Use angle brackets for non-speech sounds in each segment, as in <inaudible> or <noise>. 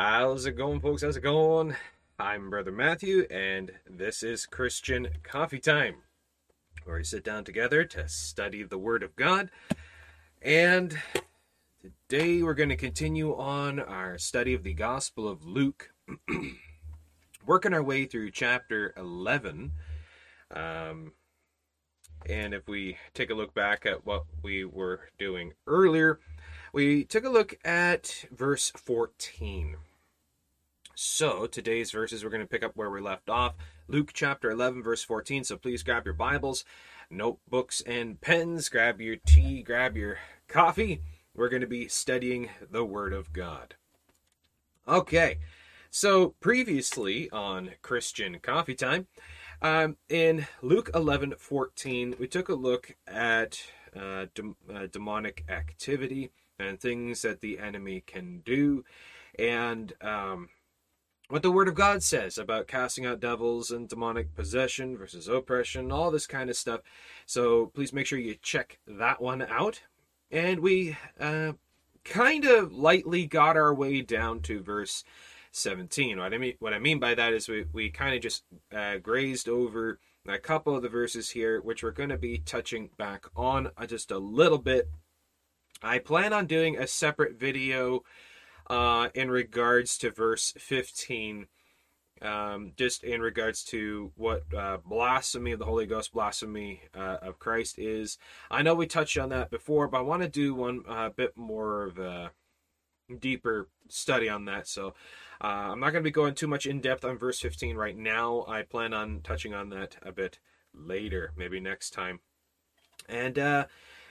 How's it going, folks? How's it going? I'm Brother Matthew, and this is Christian Coffee Time, where we sit down together to study the Word of God. And today we're going to continue on our study of the Gospel of Luke, <clears throat> working our way through chapter 11. Um, and if we take a look back at what we were doing earlier, we took a look at verse 14. So, today's verses, we're going to pick up where we left off. Luke chapter 11, verse 14. So, please grab your Bibles, notebooks, and pens. Grab your tea, grab your coffee. We're going to be studying the Word of God. Okay, so previously on Christian Coffee Time, um, in Luke 11 14, we took a look at uh, de- uh, demonic activity and things that the enemy can do, and um, what the Word of God says about casting out devils and demonic possession versus oppression, all this kind of stuff. So please make sure you check that one out. And we uh, kind of lightly got our way down to verse 17. What I mean, what I mean by that is we, we kind of just uh, grazed over a couple of the verses here, which we're going to be touching back on uh, just a little bit I plan on doing a separate video uh, in regards to verse 15, um, just in regards to what uh, blasphemy of the Holy Ghost, blasphemy uh, of Christ is. I know we touched on that before, but I want to do one uh, bit more of a deeper study on that. So uh, I'm not going to be going too much in depth on verse 15 right now. I plan on touching on that a bit later, maybe next time. And uh,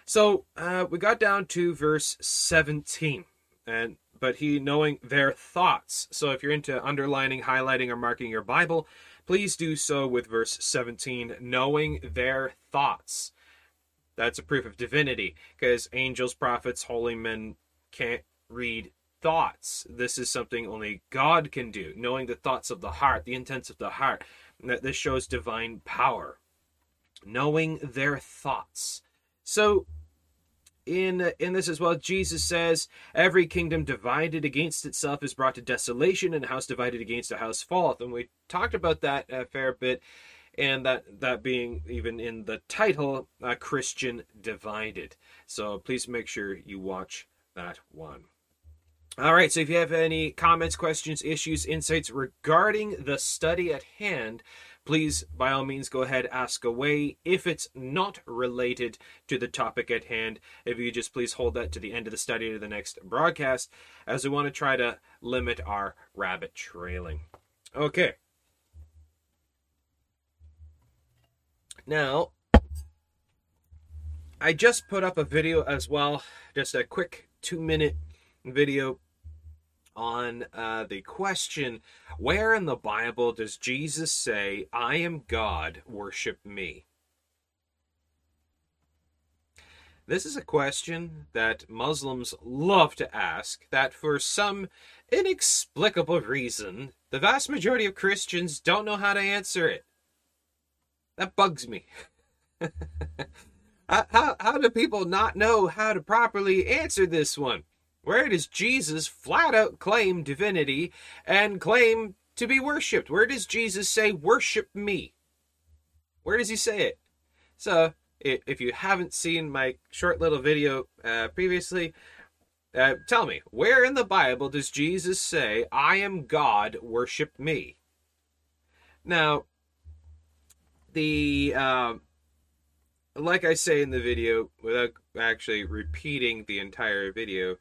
so we got down to verse 17, and but he knowing their thoughts. So if you're into underlining, highlighting, or marking your Bible, please do so with verse 17, knowing their thoughts. That's a proof of divinity, because angels, prophets, holy men can't read thoughts. This is something only God can do, knowing the thoughts of the heart, the intents of the heart. That this shows divine power. Knowing their thoughts. So in in this as well jesus says every kingdom divided against itself is brought to desolation and a house divided against a house falleth. And we talked about that a fair bit and that that being even in the title uh, christian divided. So please make sure you watch that one. All right so if you have any comments questions issues insights regarding the study at hand please by all means go ahead ask away. If it's not related to the topic at hand if you just please hold that to the end of the study to the next broadcast as we want to try to limit our rabbit trailing. Okay. Now i just put up a video as well just a quick two minute video on uh, the question where in the Bible does Jesus say, I am God, worship me? This is a question that Muslims love to ask, that for some inexplicable reason, the vast majority of Christians don't know how to answer it. That bugs me. <laughs> how, how do people not know how to properly answer this one? Where does Jesus flat out claim divinity and claim to be worshipped? Where does Jesus say, Worship me? Where does he say it? So, if you haven't seen my short little video uh, previously, uh, tell me, where in the Bible does Jesus say, I am God, worship me? Now, the. Uh, like I say in the video, without actually repeating the entire video,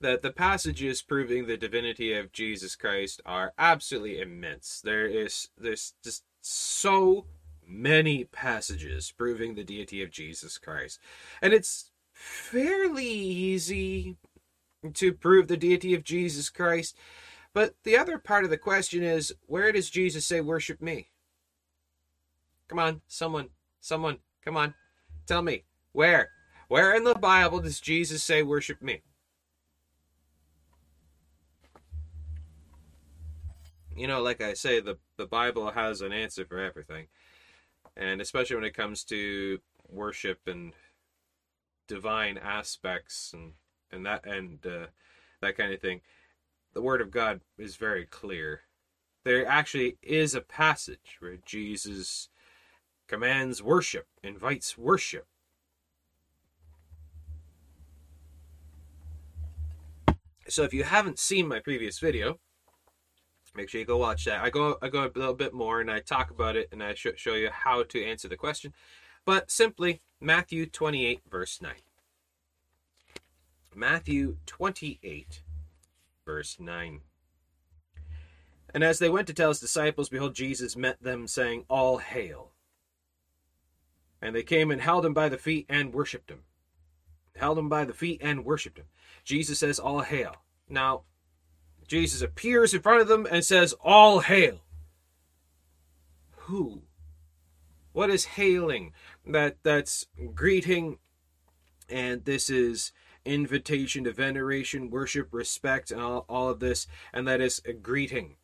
that the passages proving the divinity of Jesus Christ are absolutely immense. There is there's just so many passages proving the deity of Jesus Christ. And it's fairly easy to prove the deity of Jesus Christ. But the other part of the question is where does Jesus say, worship me? Come on, someone, someone, come on, tell me, where? Where in the Bible does Jesus say, worship me? You know, like I say, the the Bible has an answer for everything, and especially when it comes to worship and divine aspects and and that and uh, that kind of thing. the Word of God is very clear. There actually is a passage where Jesus commands worship, invites worship. So if you haven't seen my previous video, make sure you go watch that. I go I go a little bit more and I talk about it and I sh- show you how to answer the question. But simply Matthew 28 verse 9. Matthew 28 verse 9. And as they went to tell his disciples, behold, Jesus met them, saying, All hail. And they came and held him by the feet and worshipped him. Held him by the feet and worshipped him. Jesus says, All hail. Now, Jesus appears in front of them and says, All hail. Who? What is hailing? That that's greeting, and this is invitation to veneration, worship, respect, and all, all of this, and that is a greeting.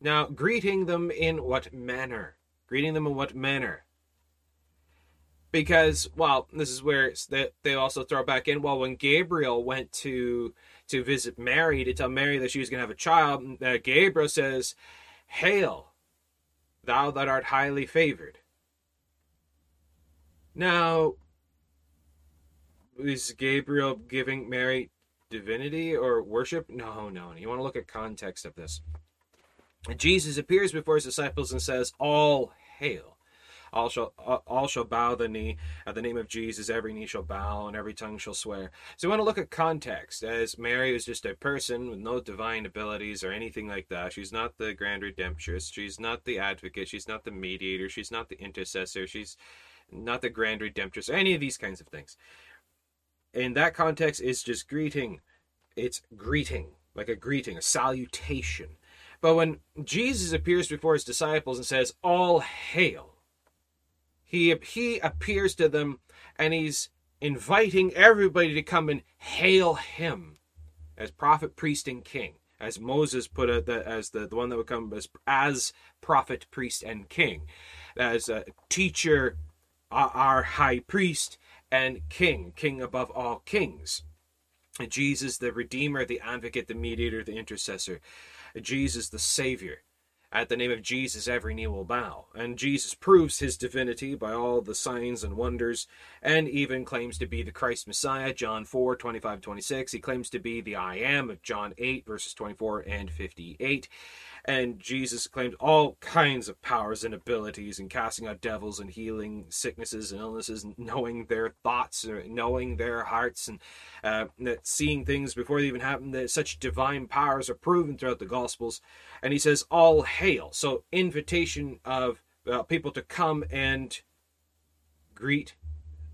Now, greeting them in what manner? Greeting them in what manner? Because, well, this is where they, they also throw back in. Well, when Gabriel went to to visit Mary to tell Mary that she was going to have a child, uh, Gabriel says, "Hail, thou that art highly favored." Now, is Gabriel giving Mary divinity or worship? No, no, no. You want to look at context of this. Jesus appears before his disciples and says, "All hail." All shall all shall bow the knee at the name of Jesus. Every knee shall bow and every tongue shall swear. So we want to look at context. As Mary was just a person with no divine abilities or anything like that. She's not the grand redemptress. She's not the advocate. She's not the mediator. She's not the intercessor. She's not the grand redemptress. Any of these kinds of things. In that context, it's just greeting. It's greeting, like a greeting, a salutation. But when Jesus appears before his disciples and says, All hail, he, he appears to them and he's inviting everybody to come and hail him as prophet, priest, and king. As Moses put it, as the, the one that would come as, as prophet, priest, and king. As a teacher, our high priest, and king, king above all kings. Jesus, the Redeemer, the Advocate, the Mediator, the Intercessor. Jesus, the Savior. At the name of Jesus, every knee will bow. And Jesus proves his divinity by all the signs and wonders, and even claims to be the Christ Messiah, John 4, 25, 26. He claims to be the I am of John 8, verses 24 and 58. And Jesus claimed all kinds of powers and abilities and casting out devils and healing sicknesses and illnesses, and knowing their thoughts, knowing their hearts, and uh, seeing things before they even happen. That such divine powers are proven throughout the Gospels. And he says, All hail. So, invitation of uh, people to come and greet,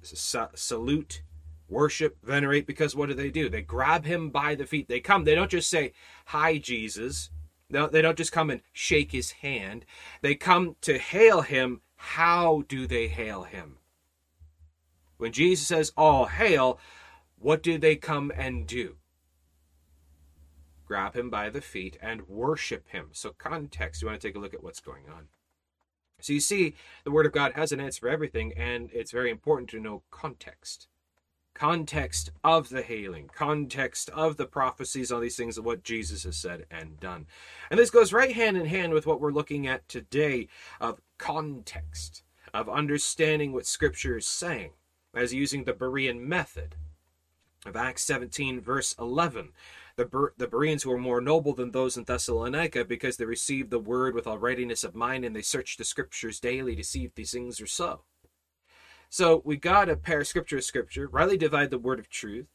salute, worship, venerate, because what do they do? They grab him by the feet. They come. They don't just say, Hi, Jesus. No, they don't just come and shake his hand. They come to hail him. How do they hail him? When Jesus says, All hail, what do they come and do? Grab him by the feet and worship him. So, context, you want to take a look at what's going on. So, you see, the Word of God has an answer for everything, and it's very important to know context context of the hailing, context of the prophecies, all these things of what Jesus has said and done. And this goes right hand in hand with what we're looking at today of context, of understanding what Scripture is saying, as using the Berean method of Acts 17, verse 11. The, Ber- the Bereans were more noble than those in Thessalonica because they received the word with all readiness of mind and they searched the scriptures daily to see if these things are so. So we got to pair of scripture with scripture, rightly divide the word of truth,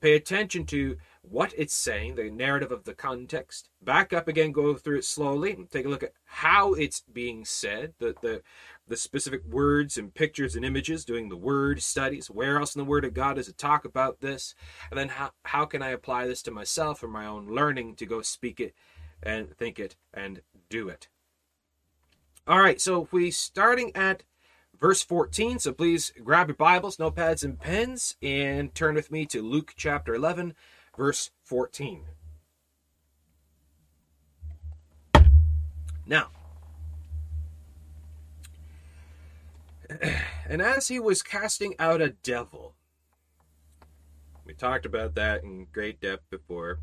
pay attention to what it's saying, the narrative of the context, back up again, go through it slowly, take a look at how it's being said, the, the, the specific words and pictures and images, doing the word studies, where else in the word of God does it talk about this, and then how, how can I apply this to myself or my own learning to go speak it and think it and do it. All right, so if we starting at verse 14. So please grab your Bibles, notepads, and pens, and turn with me to Luke chapter 11, verse 14. Now, <clears throat> and as he was casting out a devil, we talked about that in great depth before.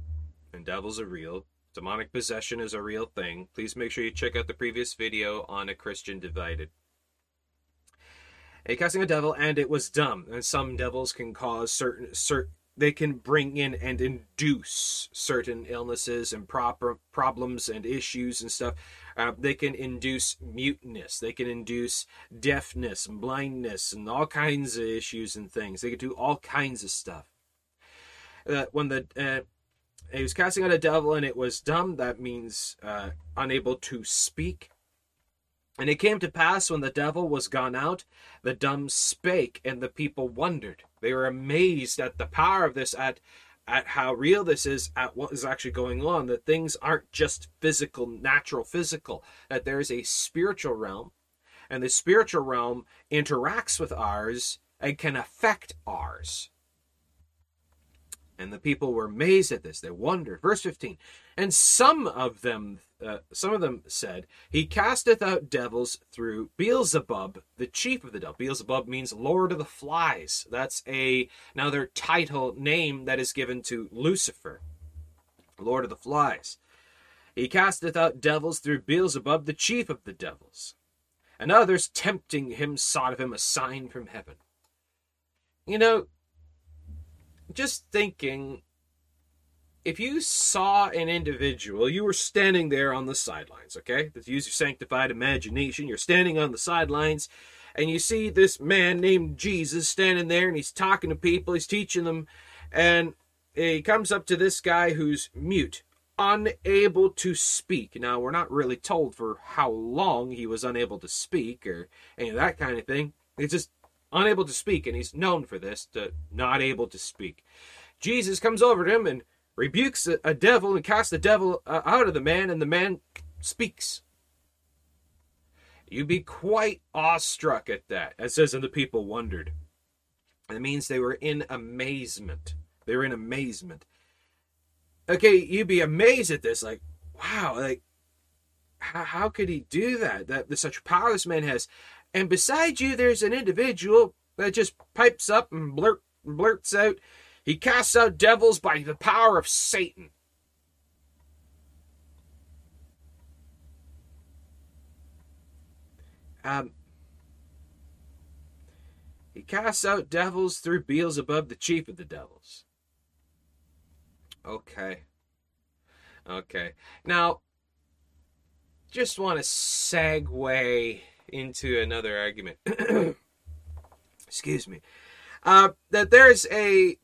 and devils are real. Demonic possession is a real thing. Please make sure you check out the previous video on a Christian divided. A casting a devil, and it was dumb. And some devils can cause certain certain they can bring in and induce certain illnesses and proper problems and issues and stuff. Uh, they can induce muteness. They can induce deafness and blindness and all kinds of issues and things. They can do all kinds of stuff. Uh, when the uh, he was casting out a devil and it was dumb, that means uh, unable to speak. And it came to pass when the devil was gone out, the dumb spake, and the people wondered. They were amazed at the power of this, at at how real this is, at what is actually going on. That things aren't just physical, natural, physical. That there is a spiritual realm, and the spiritual realm interacts with ours and can affect ours. And the people were amazed at this. They wondered. Verse 15. And some of them uh, some of them said, He casteth out devils through Beelzebub, the chief of the devil. Beelzebub means Lord of the Flies. That's a now their title name that is given to Lucifer, Lord of the Flies. He casteth out devils through Beelzebub, the chief of the devils. And others tempting him sought of him a sign from heaven. You know, just thinking if you saw an individual, you were standing there on the sidelines, okay? Let's use your sanctified imagination. You're standing on the sidelines and you see this man named Jesus standing there and he's talking to people, he's teaching them, and he comes up to this guy who's mute, unable to speak. Now, we're not really told for how long he was unable to speak or any of that kind of thing. He's just unable to speak, and he's known for this, to not able to speak. Jesus comes over to him and rebukes a, devil and casts the devil uh, out of the man, and the man speaks. You'd be quite awestruck at that. It says, and the people wondered. It means they were in amazement. They were in amazement. Okay, you'd be amazed at this, like, wow, like, how, how could he do that? That such power this man has. And beside you, there's an individual that just pipes up and blurt, blurts out, he casts out devils by the power of Satan. Um, he casts out devils through Beelzebub, the chief of the devils. Okay. Okay. Now, just want to segue into another argument. <clears throat> Excuse me. Uh, that there's a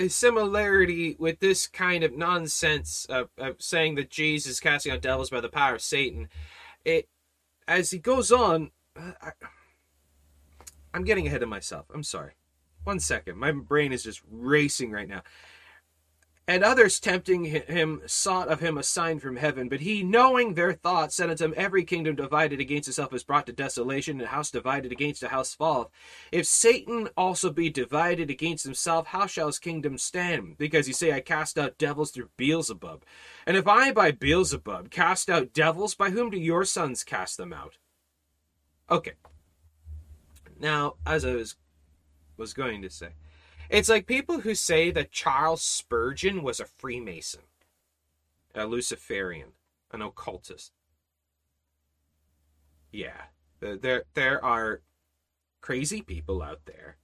a similarity with this kind of nonsense of, of saying that Jesus is casting out devils by the power of Satan. It, as he goes on, uh, I, I'm getting ahead of myself. I'm sorry. One second. My brain is just racing right now. And others tempting him sought of him a sign from heaven. But he, knowing their thoughts, said unto them, Every kingdom divided against itself is brought to desolation, and a house divided against a house falleth. If Satan also be divided against himself, how shall his kingdom stand? Because you say, I cast out devils through Beelzebub. And if I by Beelzebub cast out devils, by whom do your sons cast them out? Okay. Now, as I was was going to say, it's like people who say that Charles Spurgeon was a Freemason, a Luciferian, an occultist. Yeah, there there are crazy people out there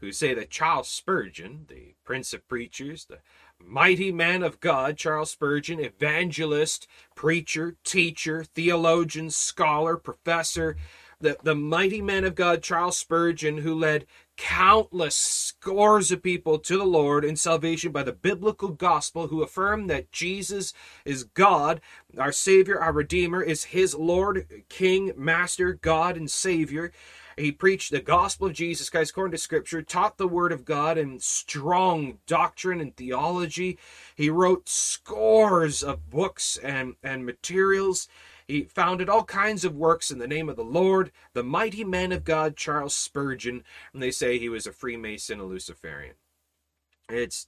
who say that Charles Spurgeon, the Prince of Preachers, the mighty man of God, Charles Spurgeon, evangelist, preacher, teacher, theologian, scholar, professor, the, the mighty man of God, Charles Spurgeon, who led countless scores of people to the Lord in salvation by the biblical gospel, who affirm that Jesus is God, our Savior, our Redeemer, is His Lord, King, Master, God, and Savior. He preached the gospel of Jesus Christ according to Scripture, taught the Word of God in strong doctrine and theology. He wrote scores of books and, and materials he founded all kinds of works in the name of the Lord, the mighty man of God, Charles Spurgeon, and they say he was a Freemason, a Luciferian. It's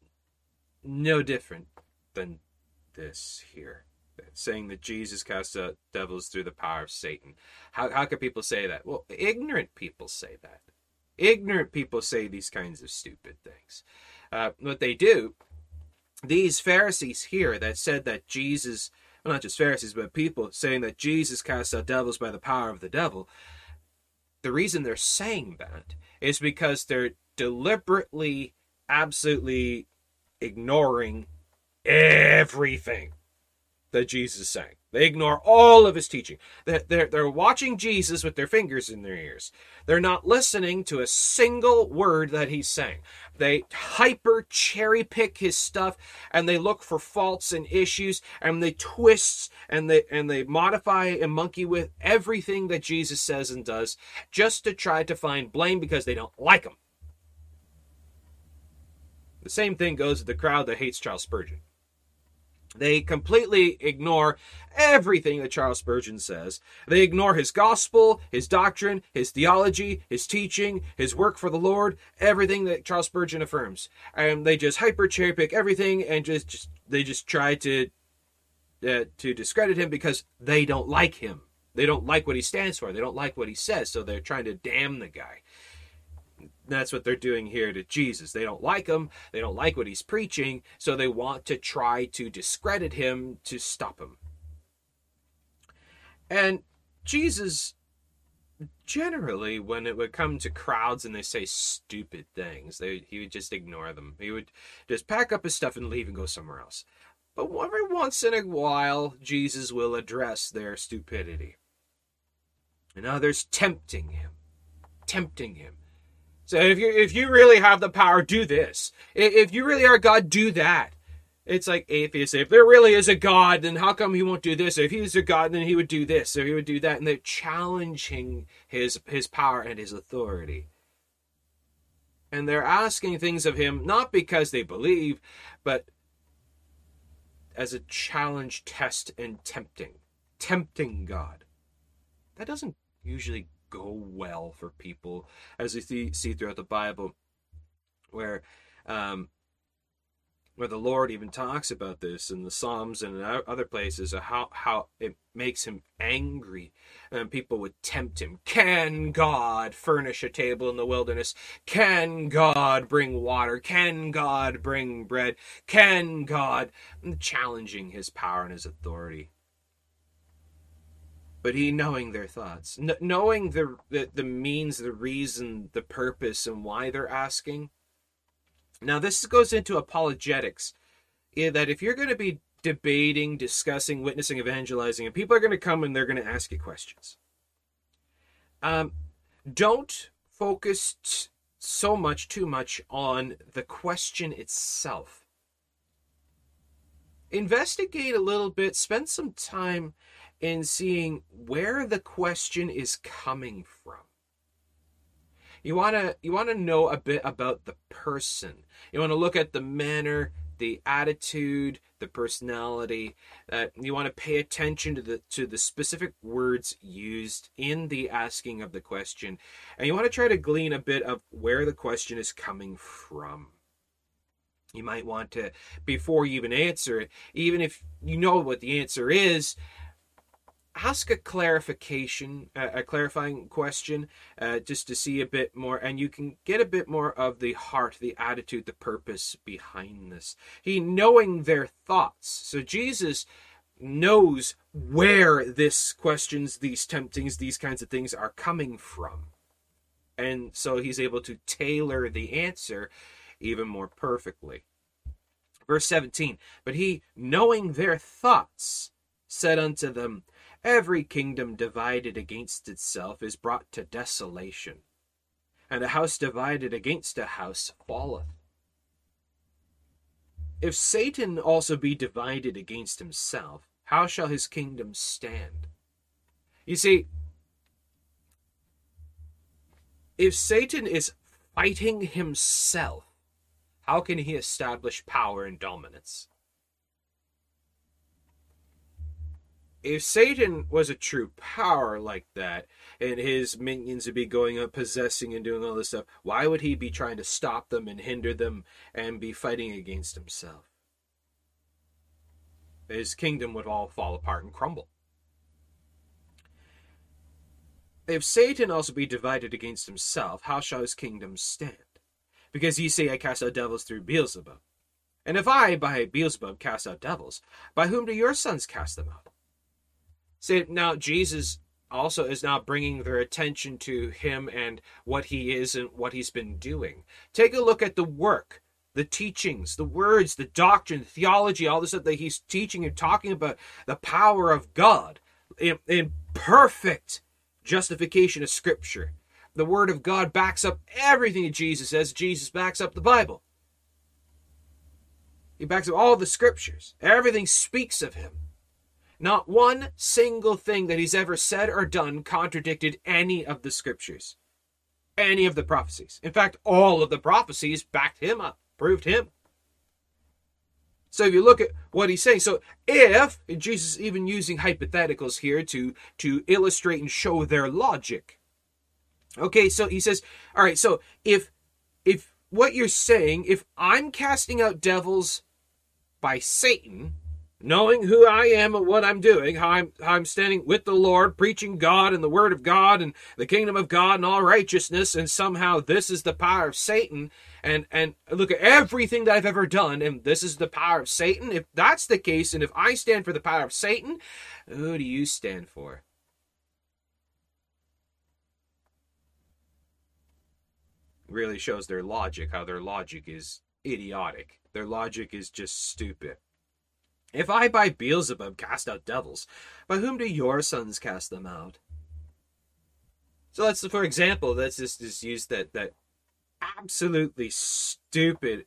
no different than this here, saying that Jesus cast out devils through the power of Satan. How, how can people say that? Well, ignorant people say that. Ignorant people say these kinds of stupid things. Uh, what they do these Pharisees here that said that Jesus, well, not just Pharisees, but people saying that Jesus casts out devils by the power of the devil, the reason they're saying that is because they're deliberately, absolutely ignoring everything that Jesus is saying. They ignore all of his teaching. They're, they're, they're watching Jesus with their fingers in their ears. They're not listening to a single word that he's saying. They hyper cherry pick his stuff and they look for faults and issues and they twist and they and they modify and monkey with everything that Jesus says and does just to try to find blame because they don't like him. The same thing goes with the crowd that hates Charles Spurgeon. They completely ignore everything that Charles Spurgeon says. They ignore his gospel, his doctrine, his theology, his teaching, his work for the Lord, everything that Charles Spurgeon affirms. And they just hyper cherry pick everything and just, just they just try to uh, to discredit him because they don't like him. They don't like what he stands for. They don't like what he says, so they're trying to damn the guy. That's what they're doing here to Jesus. They don't like him. They don't like what he's preaching. So they want to try to discredit him to stop him. And Jesus, generally, when it would come to crowds and they say stupid things, they, he would just ignore them. He would just pack up his stuff and leave and go somewhere else. But every once in a while, Jesus will address their stupidity. And others tempting him, tempting him so if you if you really have the power, do this. If you really are God, do that. It's like atheists. If there really is a God, then how come he won't do this? If he was a God, then he would do this, or he would do that. And they're challenging his his power and his authority. And they're asking things of him not because they believe, but as a challenge, test, and tempting. Tempting God. That doesn't usually go well for people, as we see, throughout the Bible, where um, where the Lord even talks about this in the Psalms and other places, how how it makes him angry, and people would tempt him. Can God furnish a table in the wilderness? Can God bring water? Can God bring bread? Can God challenging his power and his authority? But he knowing their thoughts knowing the, the the means the reason the purpose and why they're asking. Now this goes into apologetics. That if you're going to be debating discussing witnessing evangelizing and people are going to come and they're going to ask you questions. Um, don't focus t- so much too much on the question itself. Investigate a little bit spend some time in seeing where the question is coming from. You want to you want to know a bit about the person. You want to look at the manner, the attitude, the personality. Uh, you want to pay attention to the to the specific words used in the asking of the question, and you want to try to glean a bit of where the question is coming from. You might want to, before you even answer it, even if you know what the answer is, ask a clarification, uh, a clarifying question, uh, just to see a bit more, and you can get a bit more of the heart, the attitude, the purpose behind this. He knowing their thoughts. So Jesus knows where this questions, these temptings, these kinds of things are coming from. And so he's able to tailor the answer even more perfectly. Verse 17, but he, knowing their thoughts, said unto them, Every kingdom divided against itself is brought to desolation, and a house divided against a house falleth. If Satan also be divided against himself, how shall his kingdom stand? You see, if Satan is fighting himself, how can he establish power and dominance? If Satan was a true power like that, and his minions would be going up possessing and doing all this stuff, why would he be trying to stop them and hinder them and be fighting against himself? His kingdom would all fall apart and crumble. If Satan also be divided against himself, how shall his kingdom stand? Because ye say, I cast out devils through Beelzebub. And if I, by Beelzebub, cast out devils, by whom do your sons cast them out? See, now Jesus also is now bringing their attention to him and what he is and what he's been doing. Take a look at the work, the teachings, the words, the doctrine, the theology, all the stuff that he's teaching and talking about the power of God in, in perfect justification of Scripture. The Word of God backs up everything that Jesus says. Jesus backs up the Bible. He backs up all the Scriptures. Everything speaks of him. Not one single thing that he's ever said or done contradicted any of the Scriptures, any of the prophecies. In fact, all of the prophecies backed him up, proved him. So if you look at what he's saying, so if Jesus is even using hypotheticals here to to illustrate and show their logic. Okay, so he says, all right, so if if what you're saying, if I'm casting out devils by Satan, knowing who I am and what I'm doing, how I'm how I'm standing with the Lord, preaching God and the Word of God and the kingdom of God and all righteousness, and somehow this is the power of Satan, and and look at everything that I've ever done, and this is the power of Satan. If that's the case, and if I stand for the power of Satan, who do you stand for? Really shows their logic, how their logic is idiotic. Their logic is just stupid. If I by Beelzebub cast out devils, by whom do your sons cast them out? So let's, for example, let's just, just use that that absolutely stupid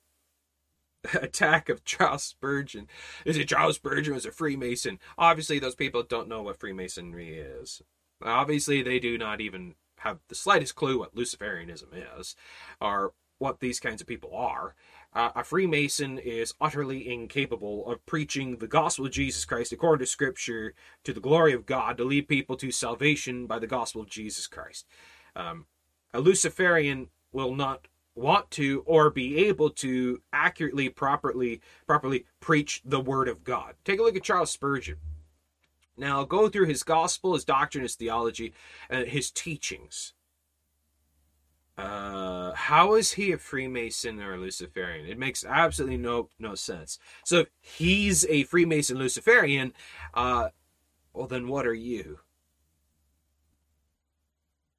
<laughs> attack of Charles Spurgeon. Is it Charles Spurgeon was a Freemason? Obviously, those people don't know what Freemasonry is. Obviously, they do not even have the slightest clue what Luciferianism is, or what these kinds of people are. Uh, a Freemason is utterly incapable of preaching the gospel of Jesus Christ according to Scripture to the glory of God to lead people to salvation by the gospel of Jesus Christ. Um, a Luciferian will not want to or be able to accurately, properly, properly preach the word of God. Take a look at Charles Spurgeon. Now, go through his gospel, his doctrine, his theology, and his teachings. Uh, how is he a Freemason or a Luciferian? It makes absolutely no no sense. So if he's a Freemason Luciferian, uh, well then what are you?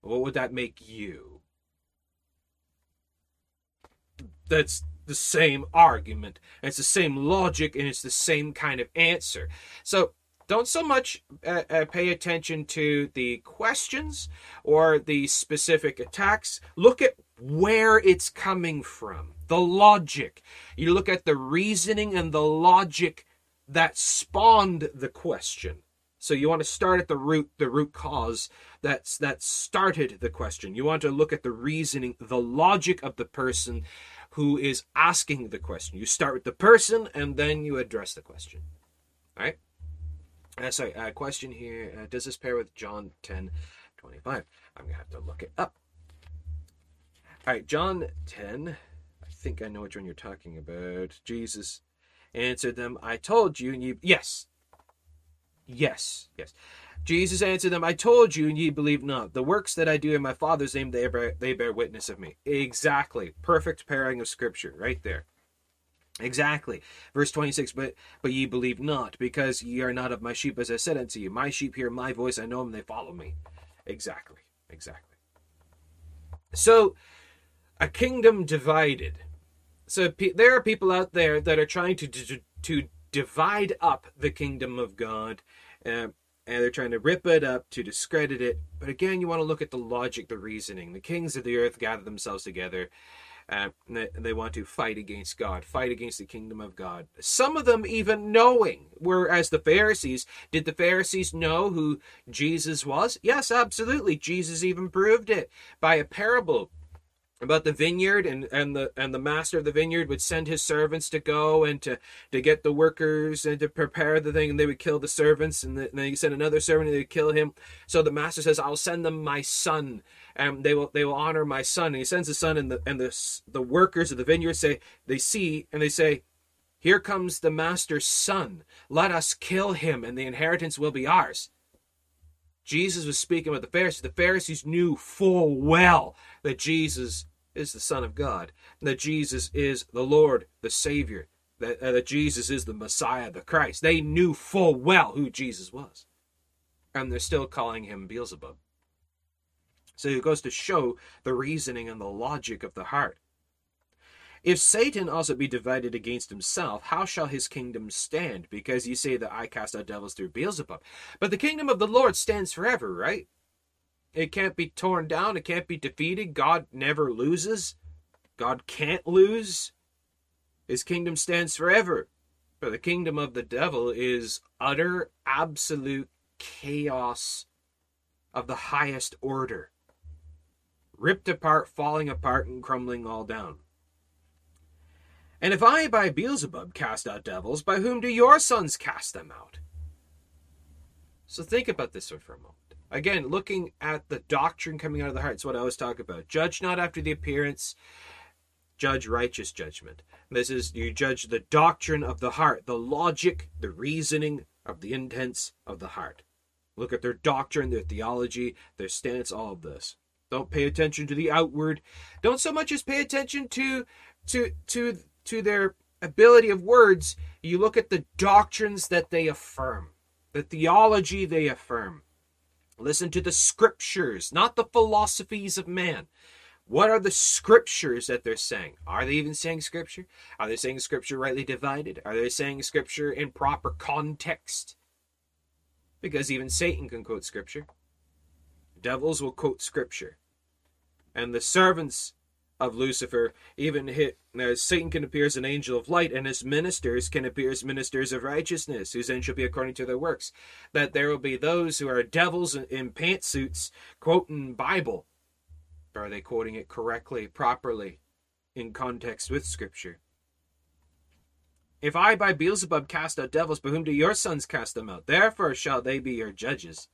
What would that make you? That's the same argument. It's the same logic, and it's the same kind of answer. So don't so much uh, uh, pay attention to the questions or the specific attacks. Look at where it's coming from, the logic. You look at the reasoning and the logic that spawned the question. So you want to start at the root, the root cause that's that started the question. You want to look at the reasoning, the logic of the person who is asking the question. You start with the person and then you address the question. All right? Uh, sorry, uh, question here. Uh, does this pair with John 10 25? I'm going to have to look it up. All right, John 10. I think I know which one you're talking about. Jesus answered them, I told you, and you. Yes. Yes, yes. Jesus answered them, I told you, and ye believe not. The works that I do in my Father's name, they bear, they bear witness of me. Exactly. Perfect pairing of Scripture right there. Exactly. Verse 26, but but ye believe not, because ye are not of my sheep, as I said unto you. My sheep hear my voice, I know them, they follow me. Exactly. Exactly. So, a kingdom divided. So there are people out there that are trying to to, to divide up the kingdom of God, uh, and they're trying to rip it up to discredit it. But again, you want to look at the logic, the reasoning. The kings of the earth gather themselves together uh, they want to fight against God, fight against the kingdom of God. Some of them even knowing, whereas the Pharisees, did the Pharisees know who Jesus was? Yes, absolutely. Jesus even proved it by a parable about the vineyard and, and the and the master of the vineyard would send his servants to go and to to get the workers and to prepare the thing and they would kill the servants and, the, and then he send another servant and they would kill him so the master says i'll send them my son and they will they will honor my son and he sends his son and the and the the workers of the vineyard say they see and they say here comes the master's son let us kill him and the inheritance will be ours jesus was speaking with the pharisees the pharisees knew full well that jesus is the son of god that jesus is the lord the savior that, uh, that Jesus is the Messiah, the Christ. They knew full well who Jesus was. And they're still calling him Beelzebub. So it goes to show the reasoning and the logic of the heart. If Satan also be divided against himself, how shall his kingdom stand? Because you say that I cast out devils through Beelzebub. But the kingdom of the Lord stands forever, right? It can't be torn down, it can't be defeated. God never loses. God can't lose. His kingdom stands forever. But the kingdom of the devil is utter, absolute chaos of the highest order. Ripped apart, falling apart, and crumbling all down. And if I by Beelzebub cast out devils, by whom do your sons cast them out? So think about this one for a moment. Again, looking at the doctrine coming out of the heart, it's what I always talk about. Judge not after the appearance, judge righteous judgment. This is you judge the doctrine of the heart, the logic, the reasoning of the intents of the heart. Look at their doctrine, their theology, their stance, all of this. Don't pay attention to the outward. Don't so much as pay attention to to to to their ability of words. You look at the doctrines that they affirm, the theology they affirm. Listen to the scriptures, not the philosophies of man. What are the scriptures that they're saying? Are they even saying scripture? Are they saying scripture rightly divided? Are they saying scripture in proper context? Because even Satan can quote scripture. Devils will quote scripture. And the servants of Lucifer even hit uh, Satan can appear as an angel of light, and his ministers can appear as ministers of righteousness, whose end shall be according to their works. That there will be those who are devils in pantsuits quoting Bible are they quoting it correctly, properly, in context with Scripture? If I by Beelzebub cast out devils, by whom do your sons cast them out? Therefore shall they be your judges.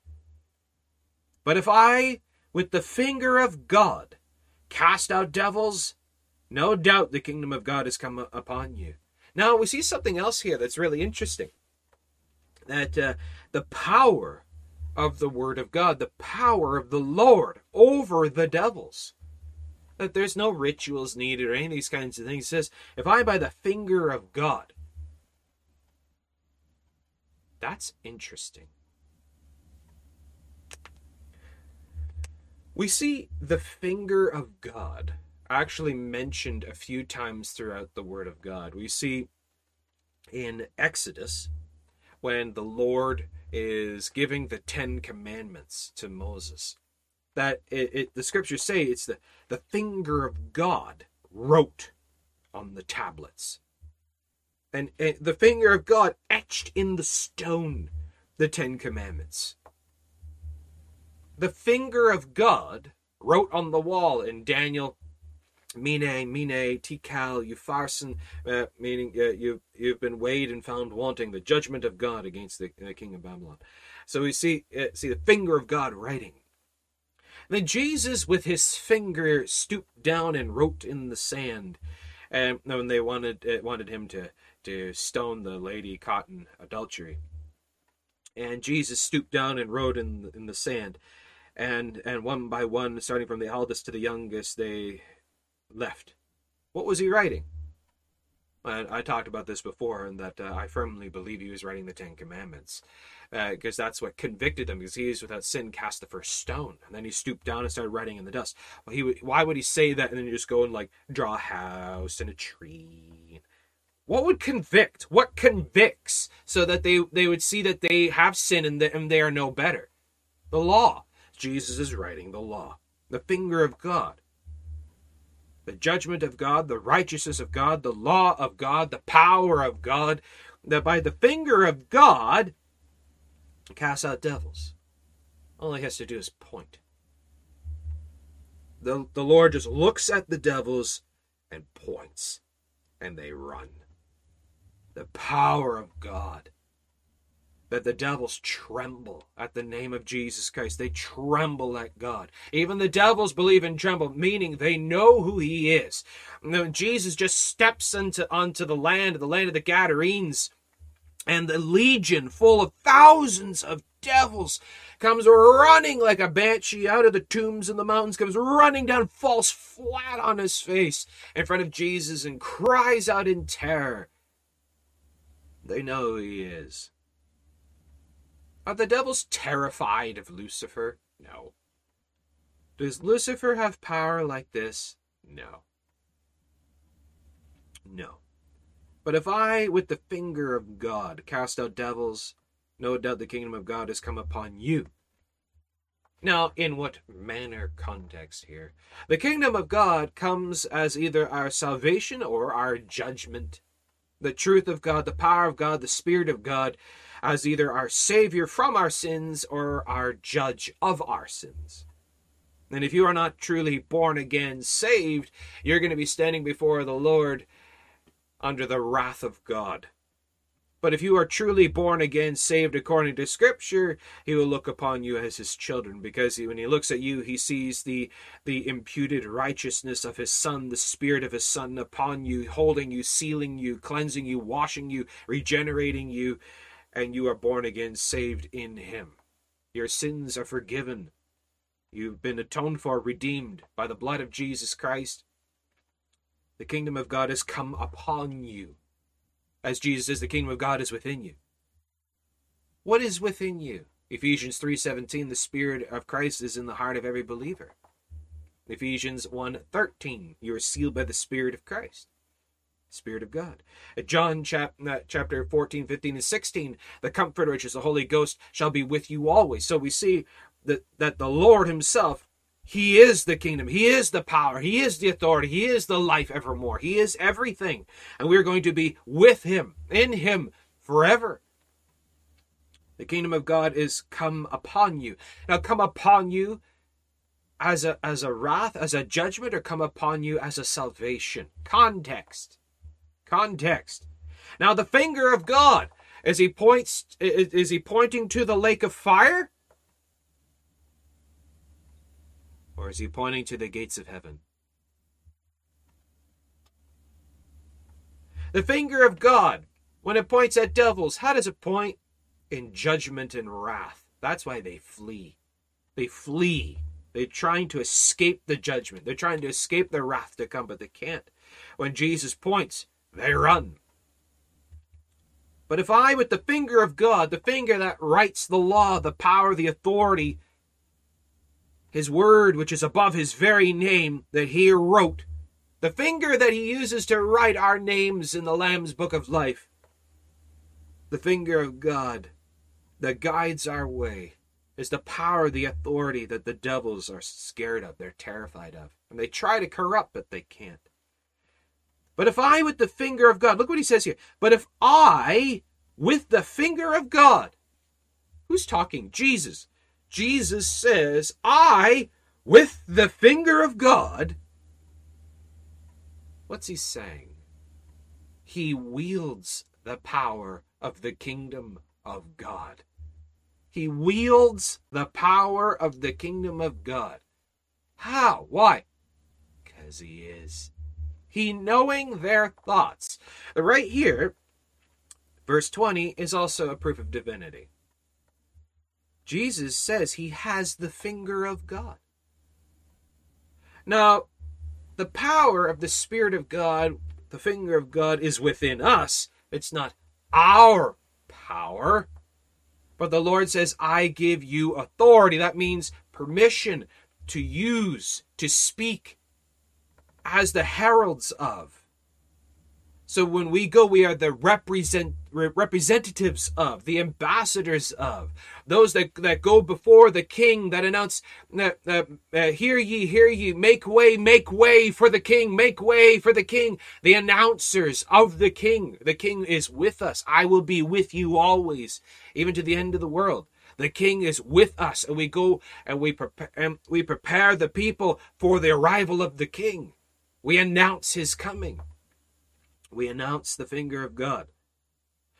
But if I, with the finger of God, cast out devils, no doubt the kingdom of God has come upon you. Now we see something else here that's really interesting. That uh, the power of the Word of God, the power of the Lord over the devils. That there's no rituals needed or any of these kinds of things. It says, if I by the finger of God. That's interesting. We see the finger of God actually mentioned a few times throughout the Word of God. We see in Exodus when the Lord is giving the Ten Commandments to Moses. That it, it, the scriptures say it's the, the finger of God wrote on the tablets. And, and the finger of God etched in the stone the Ten Commandments. The finger of God wrote on the wall in Daniel Mene, Mene, Tekel, Upharsin, uh, meaning uh, you've, you've been weighed and found wanting the judgment of God against the uh, king of Babylon. So we see, uh, see the finger of God writing. Then Jesus, with his finger, stooped down and wrote in the sand. And when they wanted uh, wanted him to, to stone the lady caught in adultery. And Jesus stooped down and wrote in, in the sand. And, and one by one, starting from the eldest to the youngest, they left. What was he writing? And I talked about this before, and that uh, I firmly believe he was writing the Ten Commandments, because uh, that's what convicted him. Because he is without sin cast the first stone, and then he stooped down and started writing in the dust. Well, he why would he say that and then just go and like draw a house and a tree? What would convict? What convicts so that they they would see that they have sin and, the, and they are no better? The law. Jesus is writing the law, the finger of God the judgment of God, the righteousness of God, the law of God, the power of God, that by the finger of God cast out devils. All he has to do is point. The, the Lord just looks at the devils and points, and they run. The power of God that the devils tremble at the name of Jesus Christ. They tremble at God. Even the devils believe and tremble, meaning they know who he is. And Jesus just steps into onto the land, the land of the Gadarenes, and the legion full of thousands of devils comes running like a banshee out of the tombs in the mountains, comes running down, falls flat on his face in front of Jesus, and cries out in terror They know who he is. Are the devils terrified of Lucifer? No. Does Lucifer have power like this? No. No. But if I, with the finger of God, cast out devils, no doubt the kingdom of God has come upon you. Now, in what manner context here? The kingdom of God comes as either our salvation or our judgment. The truth of God, the power of God, the Spirit of God, as either our Savior from our sins or our judge of our sins. And if you are not truly born again, saved, you're going to be standing before the Lord under the wrath of God. But if you are truly born again, saved according to Scripture, He will look upon you as His children, because when He looks at you, He sees the the imputed righteousness of His Son, the Spirit of His Son upon you, holding you, sealing you, cleansing you, washing you, regenerating you, and you are born again, saved in Him. Your sins are forgiven. You've been atoned for, redeemed by the blood of Jesus Christ. The kingdom of God has come upon you. As Jesus says, the kingdom of God is within you. What is within you? Ephesians 3:17 the spirit of Christ is in the heart of every believer. Ephesians 1:13 you are sealed by the spirit of Christ. Spirit of God. John chap, uh, chapter 14, 15, and 16, the Comforter, which is the Holy Ghost, shall be with you always. So we see that, that the Lord Himself, He is the kingdom, He is the power, He is the authority, He is the life evermore, He is everything. And we're going to be with Him, in Him, forever. The kingdom of God is come upon you. Now, come upon you as a as a wrath, as a judgment, or come upon you as a salvation. Context. Context. Now, the finger of God, as he points, is he pointing to the lake of fire? Or is he pointing to the gates of heaven? The finger of God, when it points at devils, how does it point? In judgment and wrath. That's why they flee. They flee. They're trying to escape the judgment. They're trying to escape the wrath to come, but they can't. When Jesus points, they run. But if I, with the finger of God, the finger that writes the law, the power, the authority, his word, which is above his very name, that he wrote, the finger that he uses to write our names in the Lamb's book of life, the finger of God that guides our way, is the power, the authority that the devils are scared of, they're terrified of. And they try to corrupt, but they can't. But if I, with the finger of God, look what he says here. But if I, with the finger of God, who's talking? Jesus. Jesus says, I, with the finger of God, what's he saying? He wields the power of the kingdom of God. He wields the power of the kingdom of God. How? Why? Because he is he knowing their thoughts. Right here, verse 20 is also a proof of divinity. Jesus says he has the finger of God. Now, the power of the Spirit of God, the finger of God, is within us. It's not our power. But the Lord says, I give you authority. That means permission to use, to speak, as the heralds of. So when we go, we are the represent representatives of, the ambassadors of, those that, that go before the king that announce, uh, uh, uh, hear ye, hear ye, make way, make way for the king, make way for the king, the announcers of the king. The king is with us. I will be with you always, even to the end of the world. The king is with us, and we go and we prepare, and we prepare the people for the arrival of the king. We announce his coming. We announce the finger of God.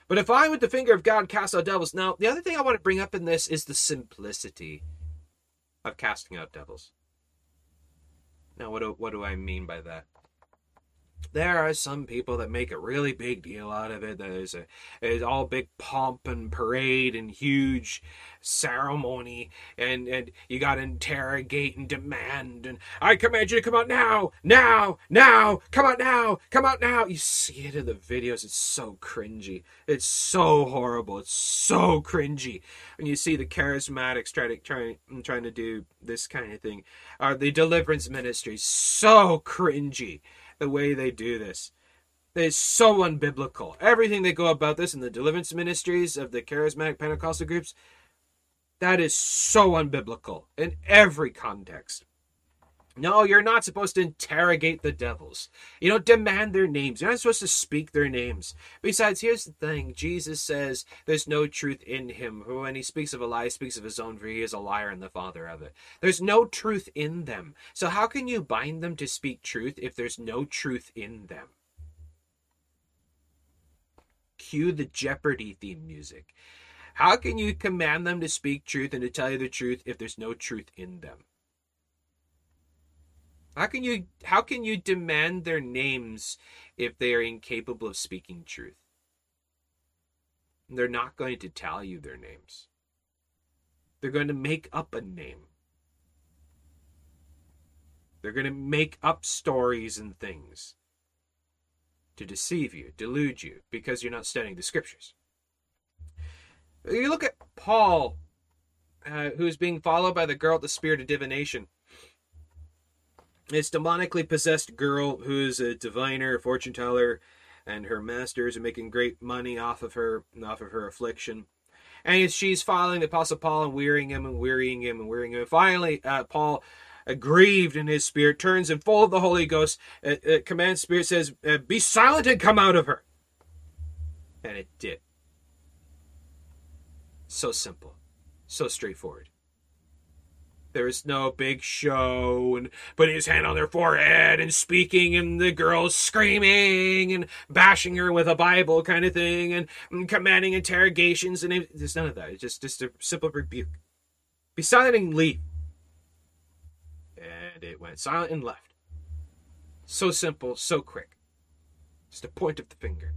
But if I, with the finger of God, cast out devils, now the other thing I want to bring up in this is the simplicity of casting out devils. Now, what do, what do I mean by that? There are some people that make a really big deal out of it. That is a it's all big pomp and parade and huge ceremony, and and you got to interrogate and demand. And I command you to come out now, now, now, come out now, come out now. You see it in the videos. It's so cringy. It's so horrible. It's so cringy. And you see the charismatics trying to trying trying to do this kind of thing. Are the deliverance ministries so cringy? The way they do this. It's so unbiblical. Everything they go about this in the deliverance ministries of the charismatic Pentecostal groups, that is so unbiblical in every context. No, you're not supposed to interrogate the devils. You don't demand their names. You're not supposed to speak their names. Besides, here's the thing Jesus says there's no truth in him. When he speaks of a lie, he speaks of his own, for he is a liar and the father of it. There's no truth in them. So, how can you bind them to speak truth if there's no truth in them? Cue the Jeopardy theme music. How can you command them to speak truth and to tell you the truth if there's no truth in them? How can you how can you demand their names if they are incapable of speaking truth? They're not going to tell you their names. They're going to make up a name. They're going to make up stories and things to deceive you, delude you, because you're not studying the scriptures. You look at Paul, uh, who is being followed by the girl with the spirit of divination this demonically possessed girl who's a diviner, a fortune teller, and her masters are making great money off of her, off of her affliction. And she's following the Apostle Paul and wearying him and wearying him and wearying him. And finally, uh, Paul, aggrieved in his spirit, turns and full of the Holy Ghost, uh, uh, commands spirit says, uh, "Be silent and come out of her." And it did. So simple, so straightforward. There is no big show and putting his hand on their forehead and speaking and the girls screaming and bashing her with a Bible kind of thing and, and commanding interrogations and there's none of that. It's just just a simple rebuke. Be silent and leave. And it went silent and left. So simple, so quick. Just a point of the finger.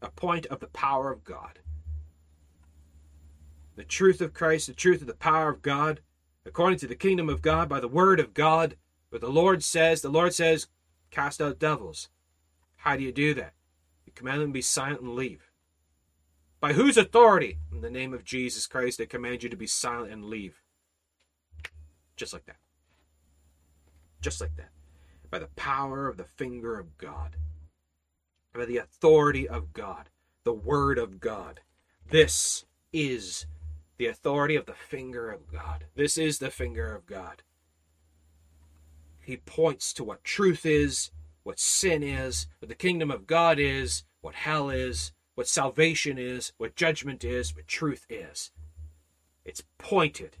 A point of the power of God. The truth of Christ, the truth of the power of God according to the kingdom of God by the word of God. But the Lord says, the Lord says, cast out devils. How do you do that? You command them to be silent and leave. By whose authority? In the name of Jesus Christ, I command you to be silent and leave. Just like that. Just like that. By the power of the finger of God. By the authority of God. The word of God. This is the authority of the finger of God. This is the finger of God. He points to what truth is, what sin is, what the kingdom of God is, what hell is, what salvation is, what judgment is, what truth is. It's pointed.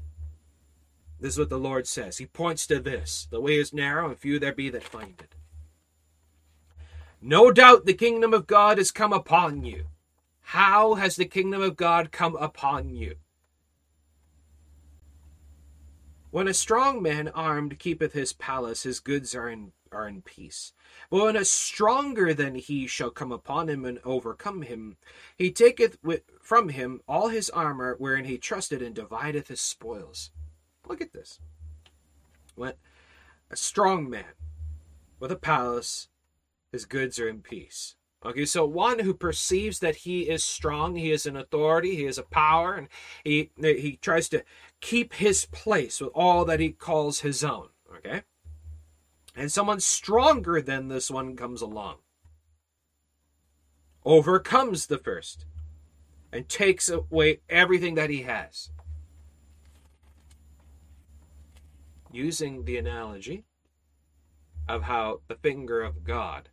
This is what the Lord says. He points to this. The way is narrow, and few there be that find it. No doubt the kingdom of God has come upon you. How has the kingdom of God come upon you? When a strong man armed keepeth his palace, his goods are in are in peace. But when a stronger than he shall come upon him and overcome him, he taketh from him all his armor wherein he trusted and divideth his spoils. Look at this. When a strong man with a palace, his goods are in peace. Okay, so one who perceives that he is strong, he is an authority, he is a power, and he he tries to keep his place with all that he calls his own. Okay, and someone stronger than this one comes along, overcomes the first, and takes away everything that he has. Using the analogy of how the finger of God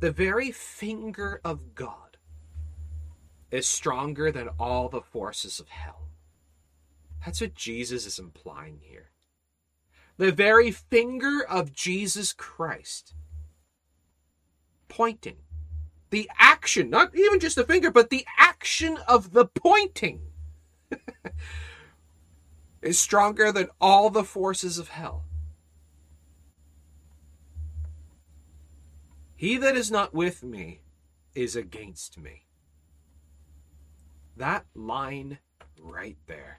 the very finger of God is stronger than all the forces of hell. That's what Jesus is implying here. The very finger of Jesus Christ pointing. The action, not even just the finger, but the action of the pointing <laughs> is stronger than all the forces of hell. He that is not with me is against me. That line right there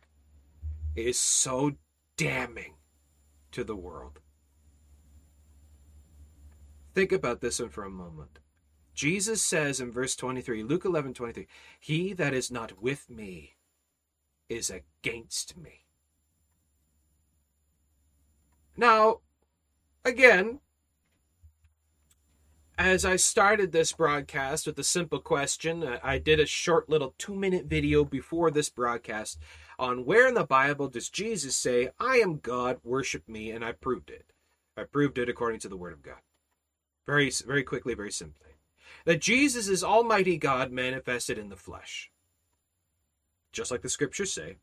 is so damning to the world. Think about this one for a moment. Jesus says in verse 23, Luke 11 23, He that is not with me is against me. Now, again, as I started this broadcast with a simple question, uh, I did a short little two minute video before this broadcast on where in the Bible does Jesus say, I am God, worship me, and I proved it. I proved it according to the Word of God. Very, very quickly, very simply. That Jesus is Almighty God manifested in the flesh. Just like the scriptures say.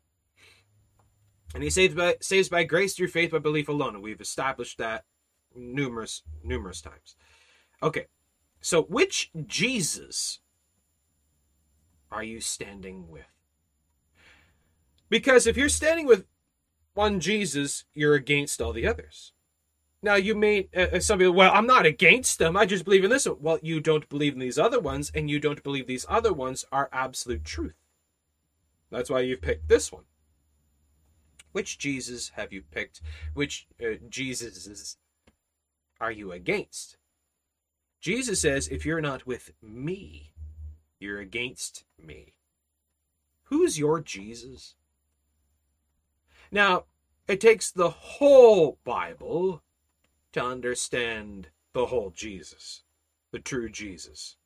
And he saves by, saves by grace through faith by belief alone. And we've established that numerous, numerous times. Okay, so which Jesus are you standing with? Because if you're standing with one Jesus, you're against all the others. Now, you may, uh, uh some people, well, I'm not against them. I just believe in this one. Well, you don't believe in these other ones, and you don't believe these other ones are absolute truth. That's why you've picked this one. Which Jesus have you picked? Which uh, Jesuses are you against? Jesus says, if you're not with me, you're against me. Who's your Jesus? Now, it takes the whole Bible to understand the whole Jesus, the true Jesus,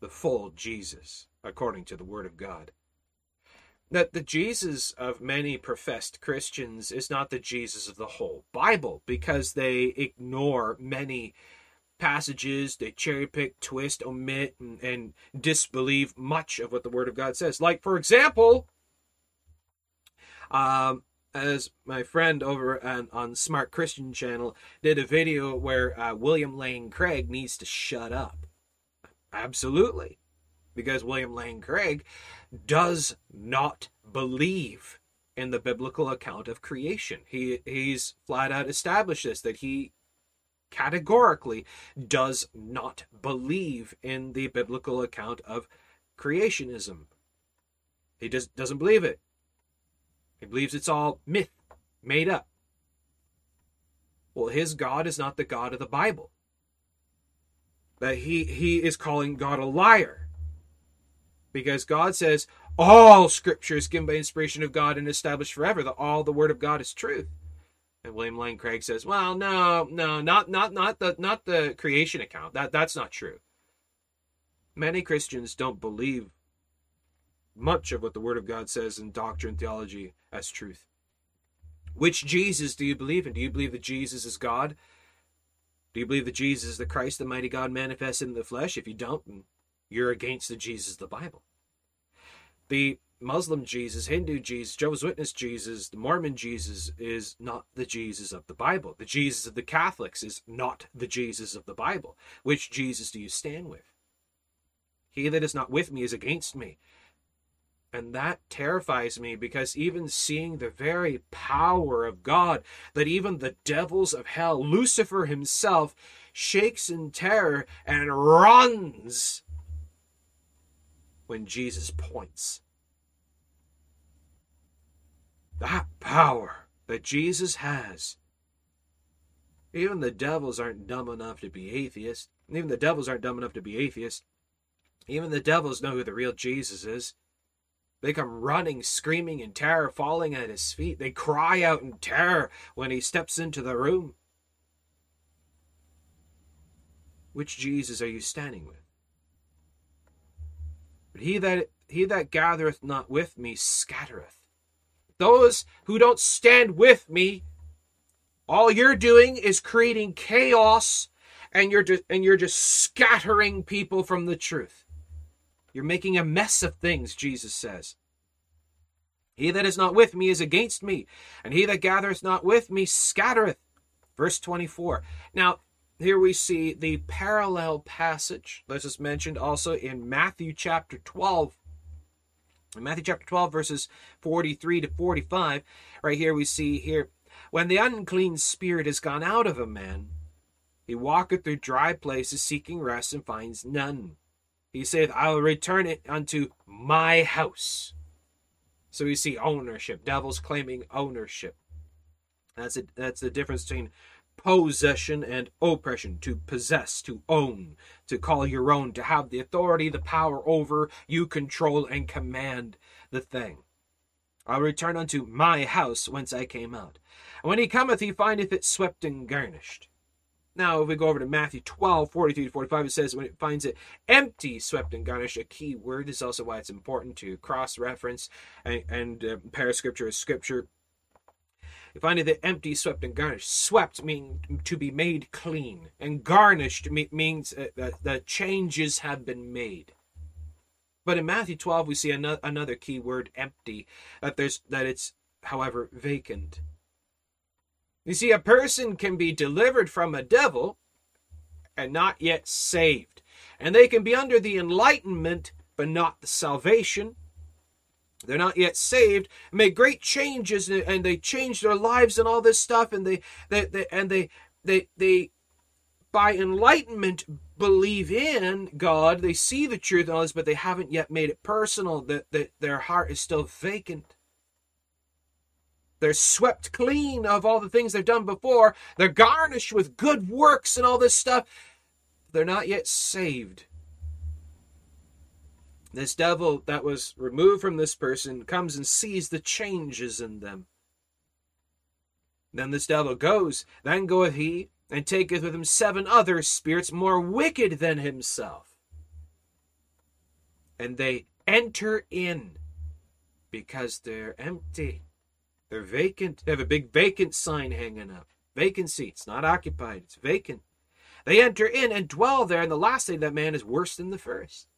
the full Jesus, according to the Word of God. That the Jesus of many professed Christians is not the Jesus of the whole Bible because they ignore many passages, they cherry pick, twist, omit, and, and disbelieve much of what the Word of God says. Like, for example, um, as my friend over on, on Smart Christian channel did a video where uh, William Lane Craig needs to shut up. Absolutely. Because William Lane Craig does not believe in the biblical account of creation. He he's flat out established this that he categorically does not believe in the biblical account of creationism. He just doesn't believe it. He believes it's all myth, made up. Well, his God is not the God of the Bible. But he he is calling God a liar. Because God says all scripture is given by inspiration of God and established forever, that all the word of God is truth. William Lane Craig says, "Well, no, no, not not not the not the creation account. That that's not true." Many Christians don't believe much of what the Word of God says in doctrine theology as truth. Which Jesus do you believe in? Do you believe that Jesus is God? Do you believe that Jesus is the Christ, the mighty God manifested in the flesh? If you don't, you're against the Jesus of the Bible. The Muslim Jesus, Hindu Jesus, Jehovah's Witness Jesus, the Mormon Jesus is not the Jesus of the Bible. The Jesus of the Catholics is not the Jesus of the Bible. Which Jesus do you stand with? He that is not with me is against me. And that terrifies me because even seeing the very power of God, that even the devils of hell, Lucifer himself, shakes in terror and runs when Jesus points that power that Jesus has. Even the devils aren't dumb enough to be atheists. Even the devils aren't dumb enough to be atheists. Even the devils know who the real Jesus is. They come running, screaming in terror, falling at his feet. They cry out in terror when he steps into the room. Which Jesus are you standing with? But he that he that gathereth not with me scattereth. Those who don't stand with me, all you're doing is creating chaos and you're just and you're just scattering people from the truth. You're making a mess of things, Jesus says. He that is not with me is against me, and he that gathereth not with me scattereth. Verse 24. Now, here we see the parallel passage. This is mentioned also in Matthew chapter 12, in Matthew chapter 12, verses 43 to 45, right here we see here, when the unclean spirit is gone out of a man, He walketh through dry places, seeking rest, and finds none. He saith, I will return it unto my house. So we see ownership, devils claiming ownership. That's it. That's the difference between possession and oppression. To possess, to own, to call your own, to have the authority, the power over, you control and command the thing. I'll return unto my house whence I came out. And when he cometh, he findeth it swept and garnished. Now, if we go over to Matthew 12, 43 to 45, it says, when it finds it empty, swept, and garnished, a key word is also why it's important to cross reference and, and uh, pair scripture with scripture. You find it empty, swept, and garnished. Swept means to be made clean, and garnished means uh, that the changes have been made. But in Matthew 12, we see another, another key word, empty, that there's that it's, however, vacant. You see, a person can be delivered from a devil and not yet saved. And they can be under the enlightenment, but not the salvation. They're not yet saved, made great changes, and they change their lives and all this stuff, and they, they, they and they, they, they, by enlightenment, believe in God. They see the truth and all this, but they haven't yet made it personal. That, that their heart is still vacant. They're swept clean of all the things they've done before. They're garnished with good works and all this stuff. They're not yet saved. This devil that was removed from this person comes and sees the changes in them. Then this devil goes, then goeth he, and taketh with him seven other spirits more wicked than himself. And they enter in because they're empty. They're vacant. They have a big vacant sign hanging up. Vacancy. It's not occupied. It's vacant. They enter in and dwell there, and the last of that man is worse than the first.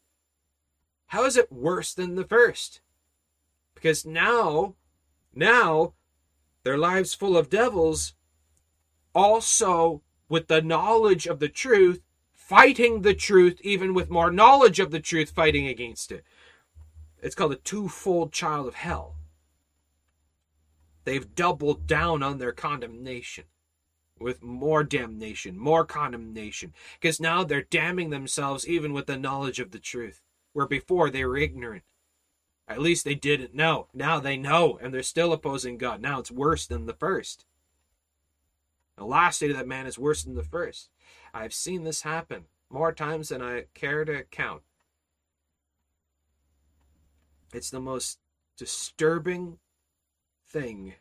How is it worse than the first? Because now, now, their lives full of devils, also with the knowledge of the truth, fighting the truth, even with more knowledge of the truth, fighting against it. It's called a twofold child of hell. They've doubled down on their condemnation with more damnation, more condemnation, because now they're damning themselves even with the knowledge of the truth, where before they were ignorant. At least they didn't know. Now they know, and they're still opposing God. Now it's worse than the first. The last state of that man is worse than the first. I've seen this happen more times than I care to count. It's the most disturbing thing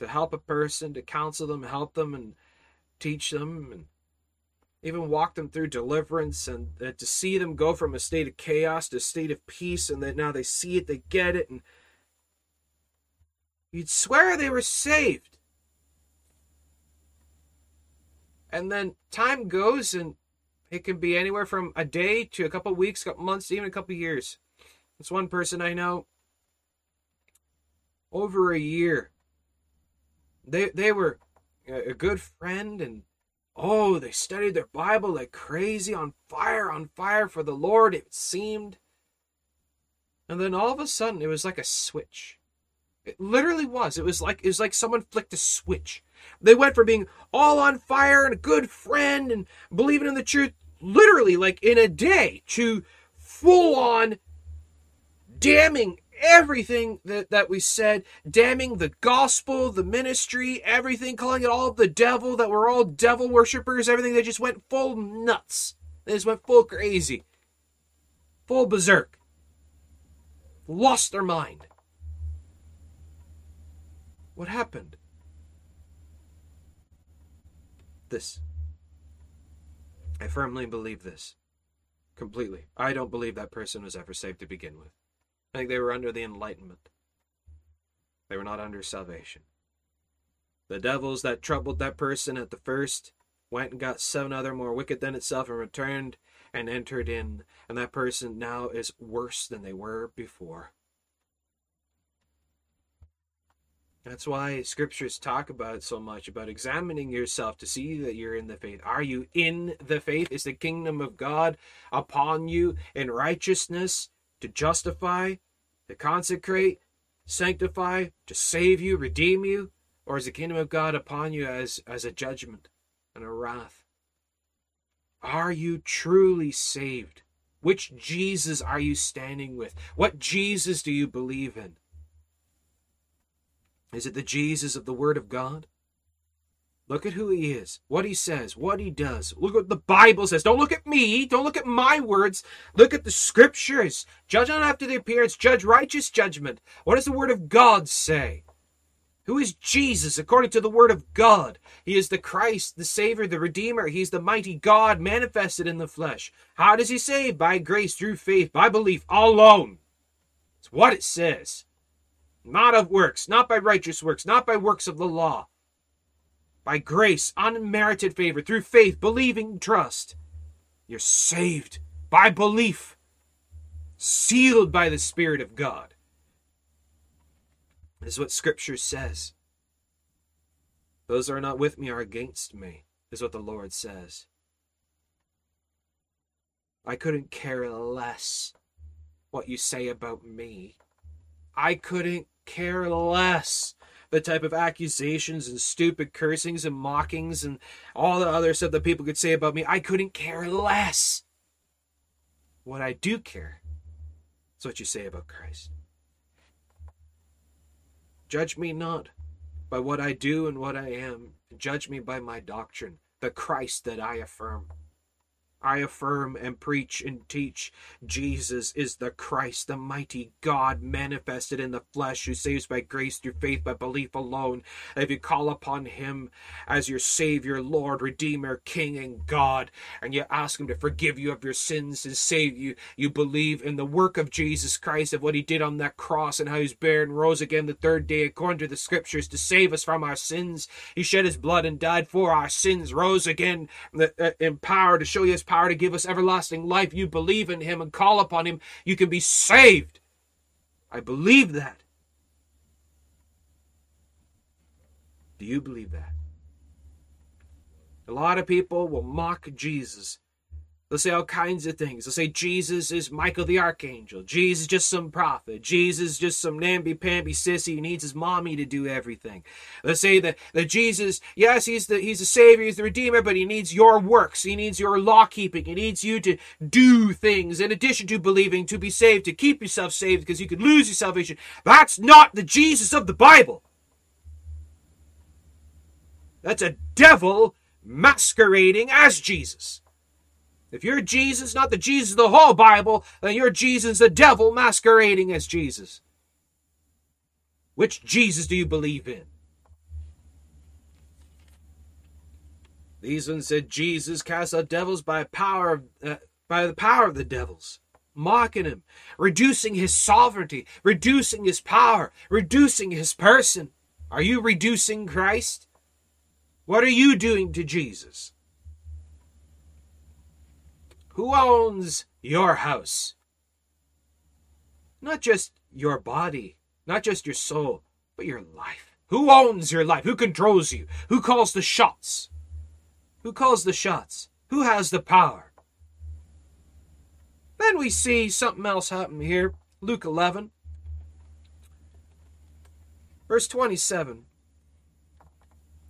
to help a person, to counsel them, help them, and teach them, and even walk them through deliverance, and uh, to see them go from a state of chaos to a state of peace, and that now they see it, they get it, and you'd swear they were saved. And then time goes, and it can be anywhere from a day to a couple weeks, couple months, even a couple years. This one person I know over a year. They they were a good friend and oh, they studied their Bible like crazy, on fire, on fire for the Lord, it seemed. And then all of a sudden it was like a switch. It literally was. It was like it was like someone flicked a switch. They went from being all on fire and a good friend and believing in the truth, literally like in a day, to full on damning everything that, that we said, damning the gospel, the ministry, everything, calling it all the devil, that we're all devil worshippers, everything. They just went full nuts. They just went full crazy. Full berserk. Lost their mind. What happened? This. I firmly believe this. Completely. I don't believe that person was ever saved to begin with. I think they were under the Enlightenment. They were not under salvation. The devils that troubled that person at the first went and got seven other more wicked than itself and returned and entered in, and that person now is worse than they were before. That's why scriptures talk about so much about examining yourself to see that you're in the faith. Are you in the faith? Is the kingdom of God upon you in righteousness? To justify, to consecrate, sanctify, to save you, redeem you? Or is the kingdom of God upon you as, as a judgment and a wrath? Are you truly saved? Which Jesus are you standing with? What Jesus do you believe in? Is it the Jesus of the Word of God? Look at who he is, what he says, what he does. Look at what the Bible says. Don't look at me. Don't look at my words. Look at the scriptures. Judge not after the appearance, judge righteous judgment. What does the Word of God say? Who is Jesus according to the Word of God? He is the Christ, the Savior, the Redeemer. He's the mighty God manifested in the flesh. How does He save? By grace, through faith, by belief alone. It's what it says. Not of works, not by righteous works, not by works of the law. By grace, unmerited favor, through faith, believing, trust. You're saved by belief, sealed by the Spirit of God. This is what Scripture says. Those who are not with me are against me, is what the Lord says. I couldn't care less what you say about me. I couldn't care less the type of accusations and stupid cursings and mockings and all the other stuff that people could say about me. I couldn't care less. What I do care is what you say about Christ. Judge me not by what I do and what I am. Judge me by my doctrine, the Christ that I affirm. I affirm and preach and teach Jesus is the Christ, the mighty God manifested in the flesh, who saves by grace through faith by belief alone. If you call upon Him as your Savior, Lord, Redeemer, King, and God, and you ask Him to forgive you of your sins and save you, you believe in the work of Jesus Christ, of what He did on that cross, and how He's buried and rose again the third day, according to the Scriptures, to save us from our sins. He shed His blood and died for our sins, rose again uh, in power to show you His power to give us everlasting life, you believe in him and call upon him, you can be saved. I believe that. Do you believe that? A lot of people will mock Jesus They'll say all kinds of things. They'll say Jesus is Michael the Archangel. Jesus is just some prophet. Jesus is just some namby-pamby sissy who needs his mommy to do everything. They'll say that, that Jesus, yes, he's the he's the Savior, he's the Redeemer, but he needs your works. He needs your law keeping. He needs you to do things in addition to believing to be saved, to keep yourself saved, because you could lose your salvation. That's not the Jesus of the Bible. That's a devil masquerading as Jesus. If you're Jesus, not the Jesus of the whole Bible, then you're Jesus, the devil masquerading as Jesus. Which Jesus do you believe in? These ones said Jesus cast out devils by power uh, by the power of the devils, mocking him, reducing his sovereignty, reducing his power, reducing his person. Are you reducing Christ? What are you doing to Jesus? Who owns your house? Not just your body, not just your soul, but your life. Who owns your life? Who controls you? Who calls the shots? Who calls the shots? Who has the power? Then we see something else happen here. Luke 11, verse 27.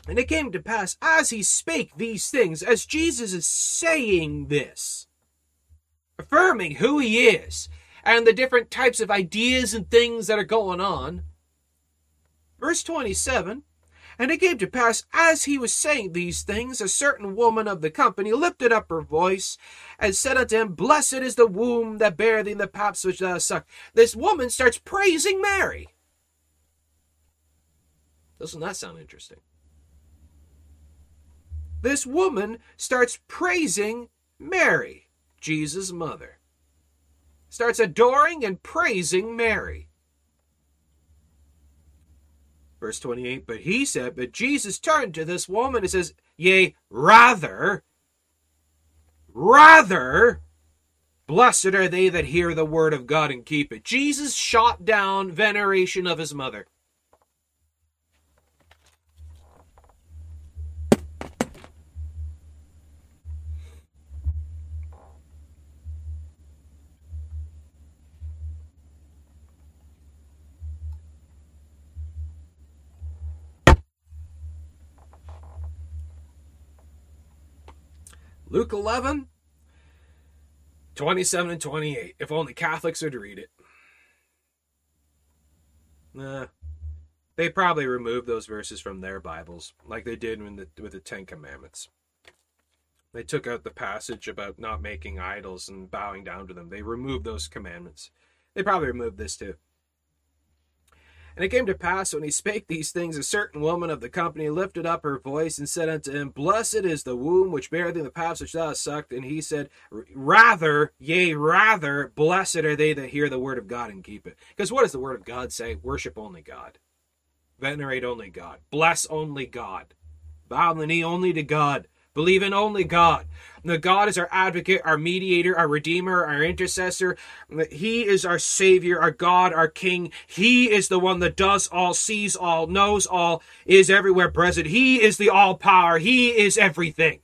And it came to pass as he spake these things, as Jesus is saying this, affirming who he is and the different types of ideas and things that are going on. Verse 27 And it came to pass, as he was saying these things, a certain woman of the company lifted up her voice and said unto him, Blessed is the womb that bare thee and the paps which thou sucked. This woman starts praising Mary. Doesn't that sound interesting? This woman starts praising Mary. Jesus' mother. Starts adoring and praising Mary. Verse 28 But he said, But Jesus turned to this woman and says, Yea, rather, rather, blessed are they that hear the word of God and keep it. Jesus shot down veneration of his mother. Luke 11, 27 and 28. If only Catholics would read it. Nah. They probably removed those verses from their Bibles, like they did the, with the Ten Commandments. They took out the passage about not making idols and bowing down to them. They removed those commandments. They probably removed this too. And it came to pass when he spake these things, a certain woman of the company lifted up her voice and said unto him, Blessed is the womb which bare thee the paps which thou hast sucked. And he said, Rather, yea, rather, blessed are they that hear the word of God and keep it. Because what does the word of God say? Worship only God, venerate only God, bless only God, bow the knee only to God. Believe in only God. The God is our advocate, our mediator, our redeemer, our intercessor. He is our savior, our God, our king. He is the one that does all, sees all, knows all, is everywhere present. He is the all power. He is everything.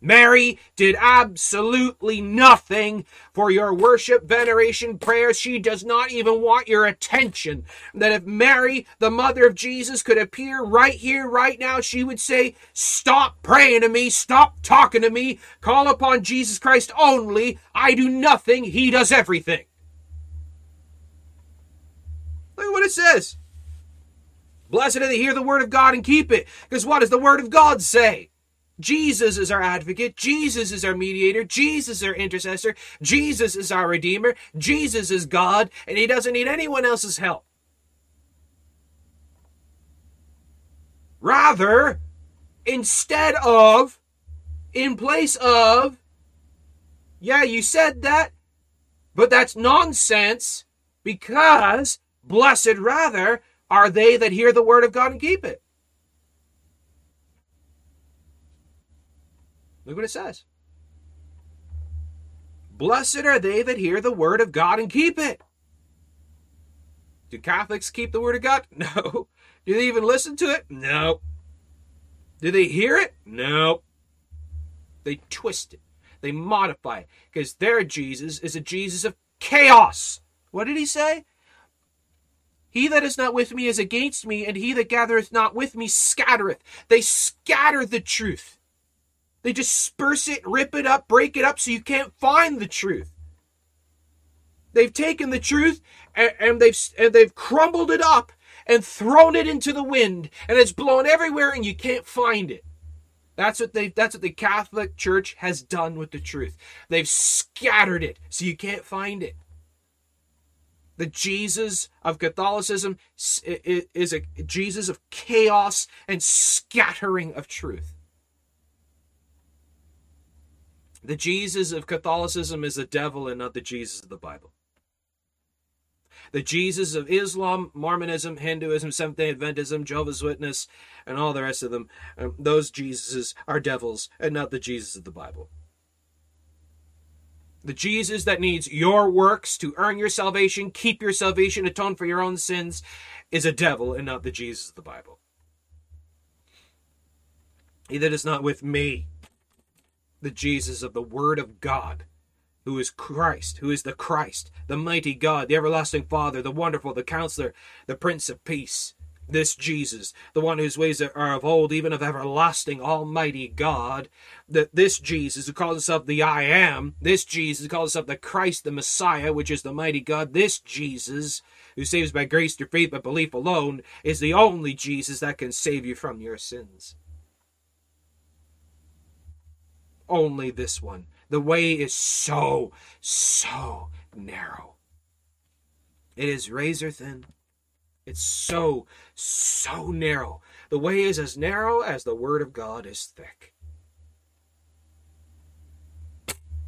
Mary did absolutely nothing for your worship, veneration, prayers. She does not even want your attention. That if Mary, the mother of Jesus, could appear right here, right now, she would say, Stop praying to me, stop talking to me, call upon Jesus Christ only. I do nothing, He does everything. Look at what it says. Blessed are they hear the word of God and keep it. Because what does the word of God say? Jesus is our advocate. Jesus is our mediator. Jesus is our intercessor. Jesus is our redeemer. Jesus is God, and he doesn't need anyone else's help. Rather, instead of, in place of, yeah, you said that, but that's nonsense because blessed rather are they that hear the word of God and keep it. Look what it says. Blessed are they that hear the word of God and keep it. Do Catholics keep the word of God? <laughs> No. Do they even listen to it? No. Do they hear it? No. They twist it. They modify it because their Jesus is a Jesus of chaos. What did he say? He that is not with me is against me, and he that gathereth not with me scattereth. They scatter the truth. They disperse it, rip it up, break it up so you can't find the truth. They've taken the truth and, and they've and they've crumbled it up and thrown it into the wind and it's blown everywhere and you can't find it. That's what they that's what the Catholic Church has done with the truth. They've scattered it so you can't find it. The Jesus of Catholicism is a Jesus of chaos and scattering of truth. The Jesus of Catholicism is the devil and not the Jesus of the Bible. The Jesus of Islam, Mormonism, Hinduism, Seventh day Adventism, Jehovah's Witness, and all the rest of them, um, those Jesuses are devils and not the Jesus of the Bible. The Jesus that needs your works to earn your salvation, keep your salvation, atone for your own sins, is a devil and not the Jesus of the Bible. He that is not with me the Jesus of the Word of God, who is Christ, who is the Christ, the mighty God, the everlasting Father, the wonderful, the counselor, the Prince of Peace. This Jesus, the one whose ways are of old, even of everlasting, almighty God, that this Jesus who calls himself the I am, this Jesus who calls himself the Christ, the Messiah, which is the mighty God, this Jesus who saves by grace through faith but belief alone, is the only Jesus that can save you from your sins only this one. The way is so, so narrow. It is razor thin. It's so, so narrow. The way is as narrow as the Word of God is thick.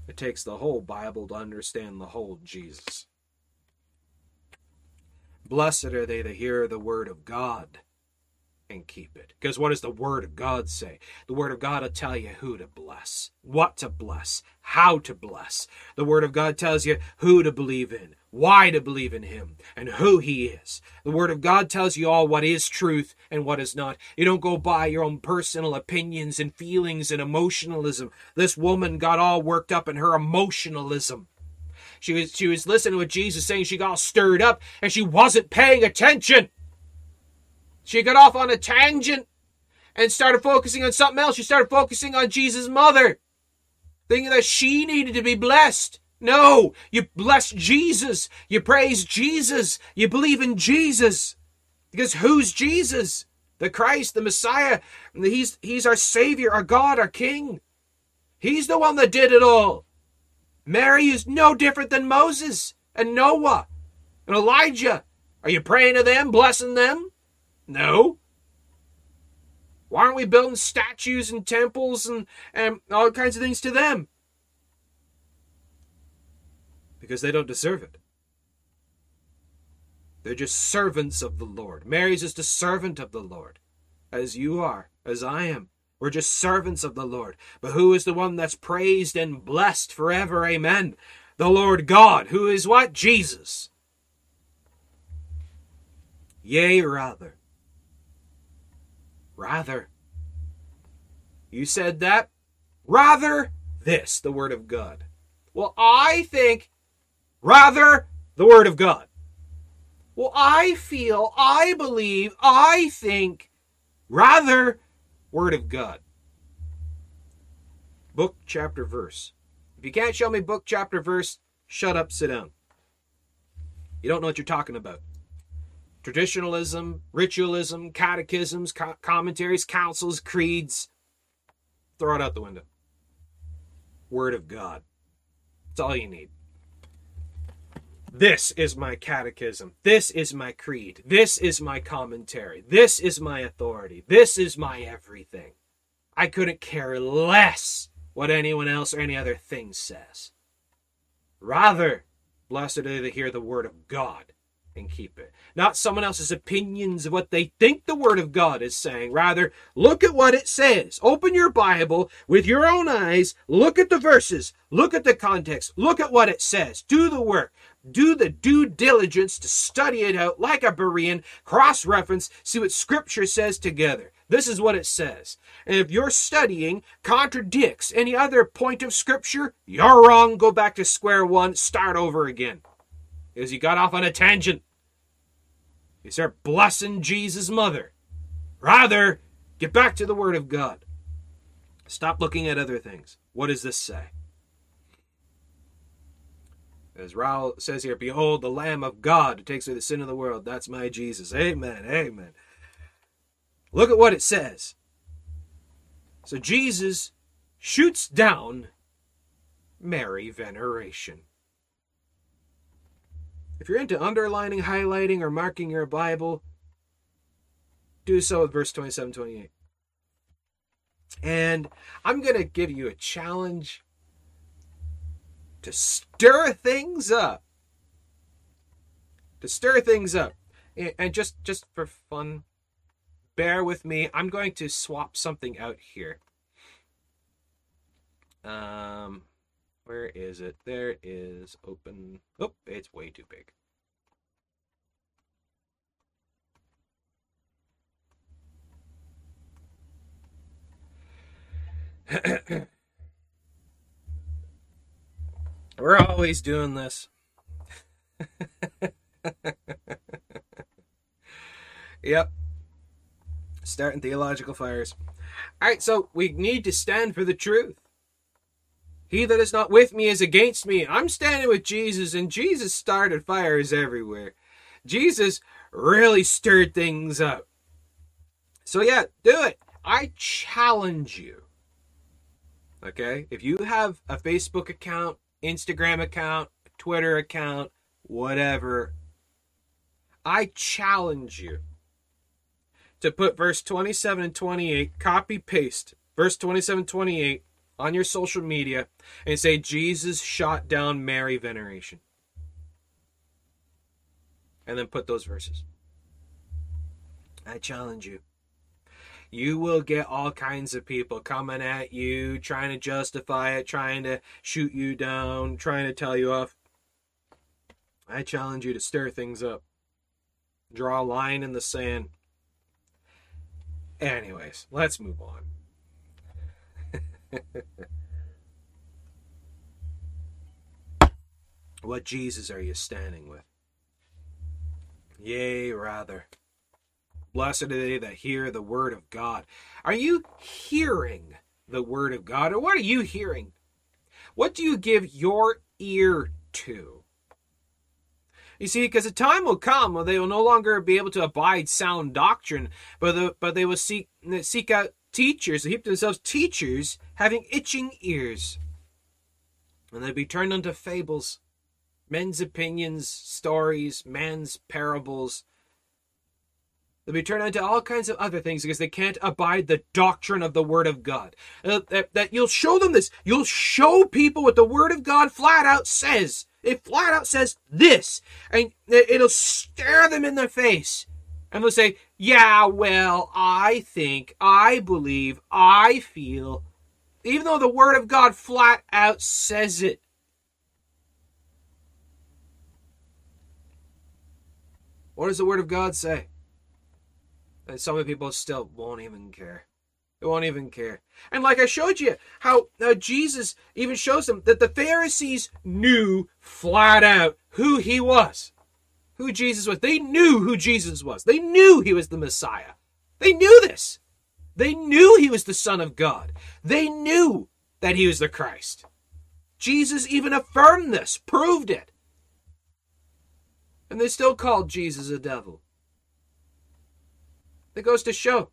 It takes the whole Bible to understand the whole Jesus. Blessed are they that hear the Word of God and keep it. Because what does the Word of God say? The Word of God will tell you who to bless, what to bless, how to bless. The Word of God tells you who to believe in, why to believe in Him, and who He is. The Word of God tells you all what is truth and what is not. You don't go by your own personal opinions and feelings and emotionalism. This woman got all worked up in her emotionalism. She was she was listening to what Jesus saying. She got all stirred up and she wasn't paying attention. She got off on a tangent and started focusing on something else. She started focusing on Jesus' mother. thinking that she needed to be blessed. No, you bless Jesus. You praise Jesus. You believe in Jesus. Because who's Jesus? The Christ, the Messiah. He's, he's our Savior, our God, our King. He's the one that did it all. Mary is no different than Moses and Noah and Elijah. Are you praying to them, blessing them? No. Why aren't we building statues and temples and, and all kinds of things to them? Because they don't deserve it. They're just servants of the Lord. Mary's just a servant of the Lord, as you are, as I am. We're just servants of the Lord. But who is the one that's praised and blessed forever? Amen. The Lord God, who is what? Jesus. Yea, rather. Rather. You said that? Rather this, the Word of God. Well, I think rather the Word of God. Well, I feel, I believe, I think rather Word of God. Book, chapter, verse. If you can't show me book, chapter, verse, shut up, sit down. You don't know what you're talking about. Traditionalism, ritualism, catechisms, co- commentaries, councils, creeds. Throw it out the window. Word of God. That's all you need. This is my catechism. This is my creed. This is my commentary. This is my authority. This is my everything. I couldn't care less what anyone else or any other thing says. Rather, blessed are they that hear the word of God and keep it. Not someone else's opinions of what they think the Word of God is saying. Rather, look at what it says. Open your Bible with your own eyes. Look at the verses. Look at the context. Look at what it says. Do the work. Do the due diligence to study it out like a Berean, cross reference, see what Scripture says together. This is what it says. And if your studying contradicts any other point of Scripture, you're wrong. Go back to square one, start over again. Because you got off on a tangent. You start blessing Jesus' mother. Rather, get back to the Word of God. Stop looking at other things. What does this say? As Raul says here, Behold the Lamb of God who takes away the sin of the world. That's my Jesus. Amen. Amen. Look at what it says. So Jesus shoots down Mary veneration. If you're into underlining, highlighting, or marking your Bible, do so with verse 27 28. And I'm going to give you a challenge to stir things up. To stir things up. And just just for fun, bear with me. I'm going to swap something out here. Um where is it? There is open. Oh, it's way too big. <coughs> We're always doing this. <laughs> yep. Starting theological fires. All right, so we need to stand for the truth. He that is not with me is against me. I'm standing with Jesus, and Jesus started fires everywhere. Jesus really stirred things up. So, yeah, do it. I challenge you. Okay? If you have a Facebook account, Instagram account, Twitter account, whatever, I challenge you to put verse 27 and 28, copy paste verse 27 28 on your social media and say Jesus shot down Mary veneration. And then put those verses. I challenge you. You will get all kinds of people coming at you, trying to justify it, trying to shoot you down, trying to tell you off. I challenge you to stir things up. Draw a line in the sand. Anyways, let's move on. <laughs> what Jesus are you standing with? Yea, rather. Blessed are they that hear the word of God. Are you hearing the word of God, or what are you hearing? What do you give your ear to? You see, because a time will come when they will no longer be able to abide sound doctrine, but the, but they will seek seek out teachers, they heap themselves teachers having itching ears, and they'd be turned unto fables, men's opinions, stories, man's parables. They'll be turned into all kinds of other things because they can't abide the doctrine of the Word of God. Uh, that, that you'll show them this. You'll show people what the Word of God flat out says. It flat out says this, and it'll stare them in the face. And they'll say, Yeah, well, I think, I believe, I feel, even though the Word of God flat out says it. What does the Word of God say? And some of people still won't even care. They won't even care. And like I showed you, how, how Jesus even shows them that the Pharisees knew flat out who he was, who Jesus was. They knew who Jesus was. They knew he was the Messiah. They knew this. They knew he was the Son of God. They knew that he was the Christ. Jesus even affirmed this, proved it. And they still called Jesus a devil. It goes to show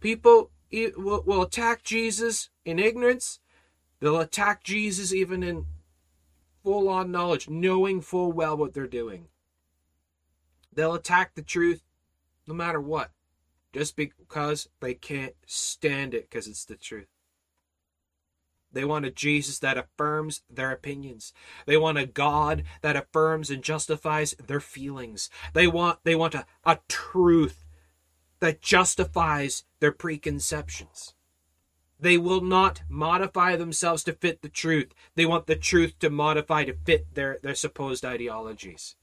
people will, will attack Jesus in ignorance. They'll attack Jesus even in full on knowledge, knowing full well what they're doing. They'll attack the truth no matter what, just because they can't stand it because it's the truth. They want a Jesus that affirms their opinions. They want a God that affirms and justifies their feelings. They want they want a, a truth that justifies their preconceptions. They will not modify themselves to fit the truth. They want the truth to modify to fit their, their supposed ideologies.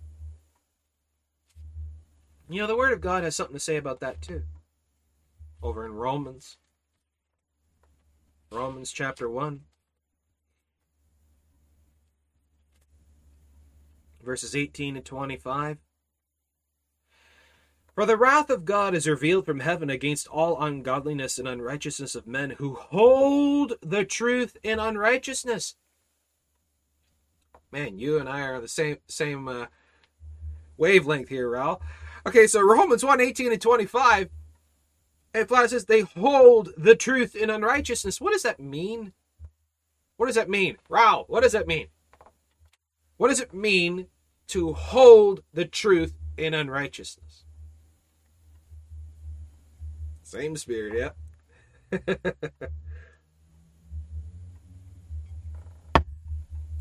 You know, the Word of God has something to say about that too. Over in Romans. Romans chapter 1. Verses 18 and 25. For the wrath of God is revealed from heaven against all ungodliness and unrighteousness of men who hold the truth in unrighteousness. Man, you and I are the same same uh, wavelength here, Raul. Okay, so Romans 1 18 and 25, it flat says they hold the truth in unrighteousness. What does that mean? What does that mean? Raul, what does that mean? What does it mean to hold the truth in unrighteousness? Same spirit, yeah. <laughs>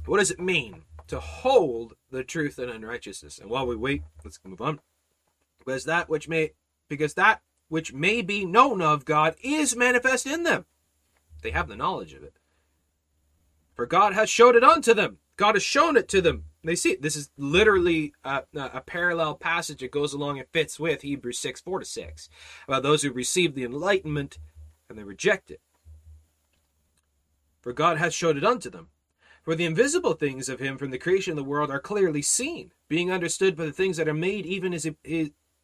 what does it mean to hold the truth in unrighteousness? And while we wait, let's move on. Because that which may because that which may be known of God is manifest in them. They have the knowledge of it. For God has showed it unto them. God has shown it to them. They see it. This is literally a, a, parallel passage that goes along and fits with Hebrews 6 4 to 6 about those who receive the enlightenment and they reject it. For God has showed it unto them. For the invisible things of him from the creation of the world are clearly seen, being understood by the things that are made, even his,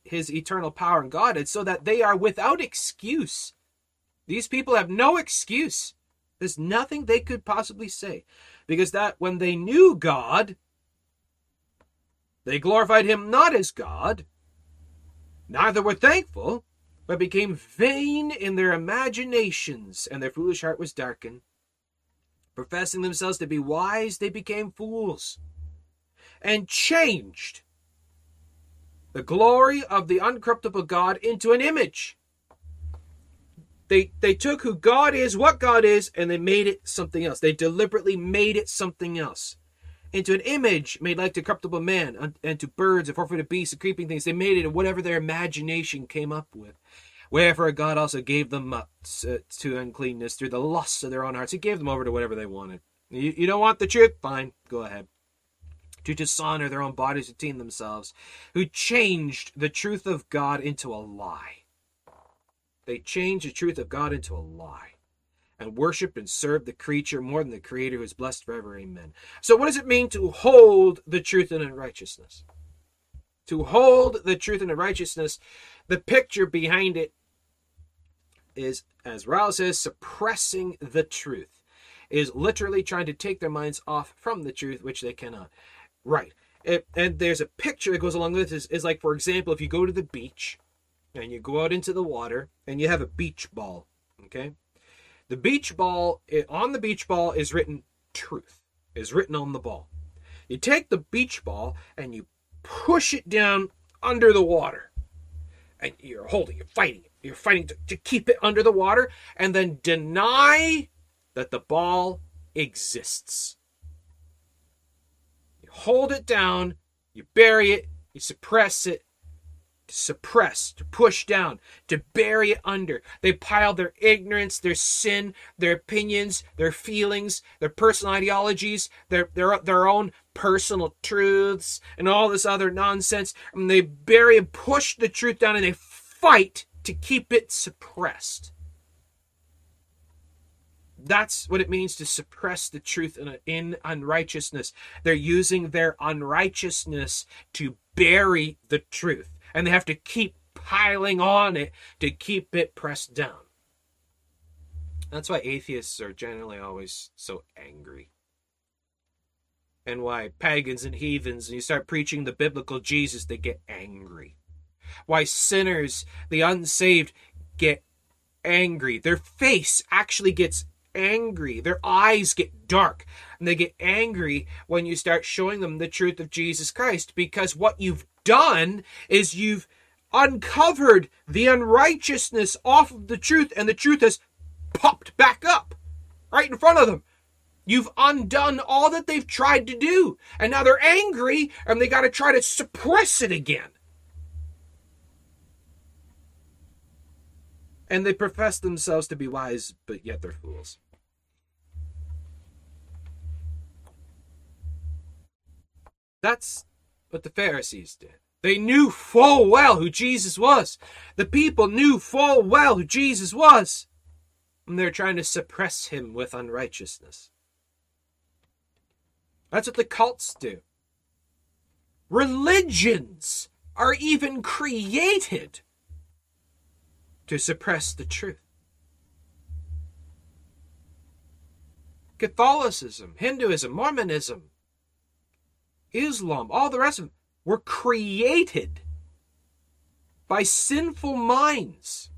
his, eternal power and Godhead, so that they are without excuse. These people have no excuse. There's nothing they could possibly say. Because that when they knew God, they glorified him not as God, neither were thankful, but became vain in their imaginations, and their foolish heart was darkened. Professing themselves to be wise, they became fools, and changed the glory of the uncorruptible God into an image. They, they took who God is, what God is, and they made it something else. They deliberately made it something else into an image made like the corruptible man, and to birds and four-footed beasts and creeping things. They made it whatever their imagination came up with. Wherefore God also gave them up to uncleanness through the lusts of their own hearts. He gave them over to whatever they wanted. You, you don't want the truth? Fine, go ahead. To dishonor their own bodies between themselves, who changed the truth of God into a lie. They changed the truth of God into a lie and worship and serve the creature more than the creator who is blessed forever. Amen. So, what does it mean to hold the truth and in righteousness? To hold the truth and in righteousness, the picture behind it is, as Raul says, suppressing the truth. is literally trying to take their minds off from the truth, which they cannot. Right. It, and there's a picture that goes along with this. Is, like, for example, if you go to the beach and you go out into the water and you have a beach ball, okay? The beach ball, eh, on the beach ball is written truth, is written on the ball. You take the beach ball and you push it down under the water. And you're holding, you're fighting. You're fighting to, to keep it under the water and then deny that the ball exists. Hold it down, you bury it, you suppress it, to suppress, to push down, to bury it under. They pile their ignorance, their sin, their opinions, their feelings, their personal ideologies, their their their own personal truths, and all this other nonsense. And they bury and push the truth down, and they fight to keep it suppressed. That's what it means to suppress the truth in, in unrighteousness. They're using their unrighteousness to bury the truth and they have to keep piling on it to keep it pressed down. That's why atheists are generally always so angry. And why pagans and heathens, and you start preaching the biblical Jesus, they get angry. Why sinners, the unsaved, get angry. Their face actually gets angry. Their eyes get dark. And they get angry when you start showing them the truth of Jesus Christ because what you've done is you've uncovered the unrighteousness off of the truth, and the truth has popped back up right in front of them. You've undone all that they've tried to do, and now they're angry and they got to try to suppress it again. And they profess themselves to be wise, but yet they're fools. That's what the Pharisees did. They knew full well who Jesus was. The people knew full well who Jesus was. And they're trying to suppress him with unrighteousness. That's what the cults do. Religions are even created to suppress the truth. Catholicism, Hinduism, Mormonism, Islam, all the rest of them were created by sinful minds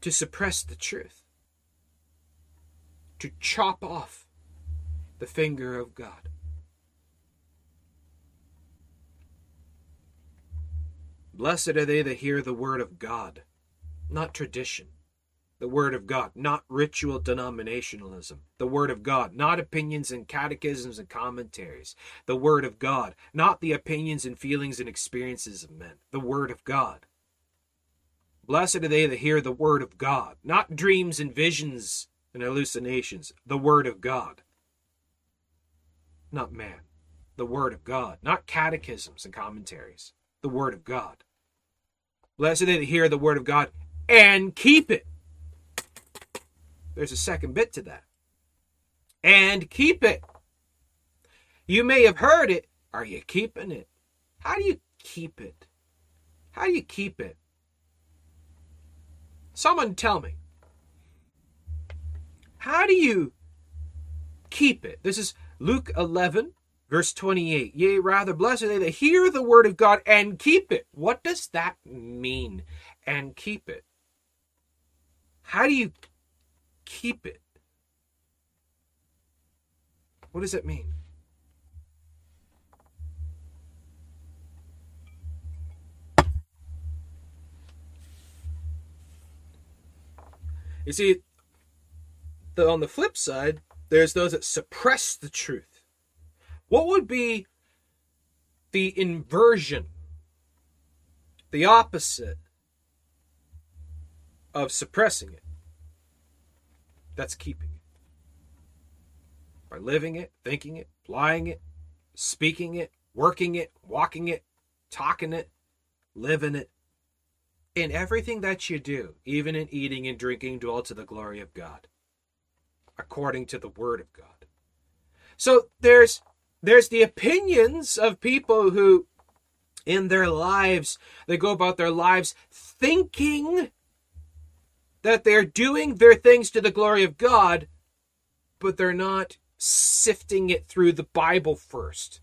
to suppress the truth, to chop off the finger of God. Blessed are they that hear the word of God, not tradition the Word of God, not ritual denominationalism. The Word of God, not opinions and catechisms and commentaries. The Word of God, not the opinions and feelings and experiences of men. The Word of God. Blessed are they that hear the Word of God, not dreams and visions and hallucinations. The Word of God. Not man. The Word of God, not catechisms and commentaries. The Word of God. Blessed are they that hear the Word of God and keep it there's a second bit to that. And keep it. You may have heard it. Are you keeping it? How do you keep it? How do you keep it? Someone tell me. How do you keep it? This is Luke 11, verse 28. Yea, rather, blessed are they that hear the word of God and keep it. What does that mean? And keep it. How do you keep it. What does that mean? You see, the, on the flip side, there's those that suppress the truth. What would be the inversion, the opposite of suppressing it? That's keeping it. By living it, thinking it, applying it, speaking it, working it, walking it, talking it, living it. In everything that you do, even in eating and drinking, dwell to the glory of God, according to the word of God. So there's there's the opinions of people who in their lives they go about their lives thinking that they're doing their things to the glory of God, but they're not sifting it through the Bible first.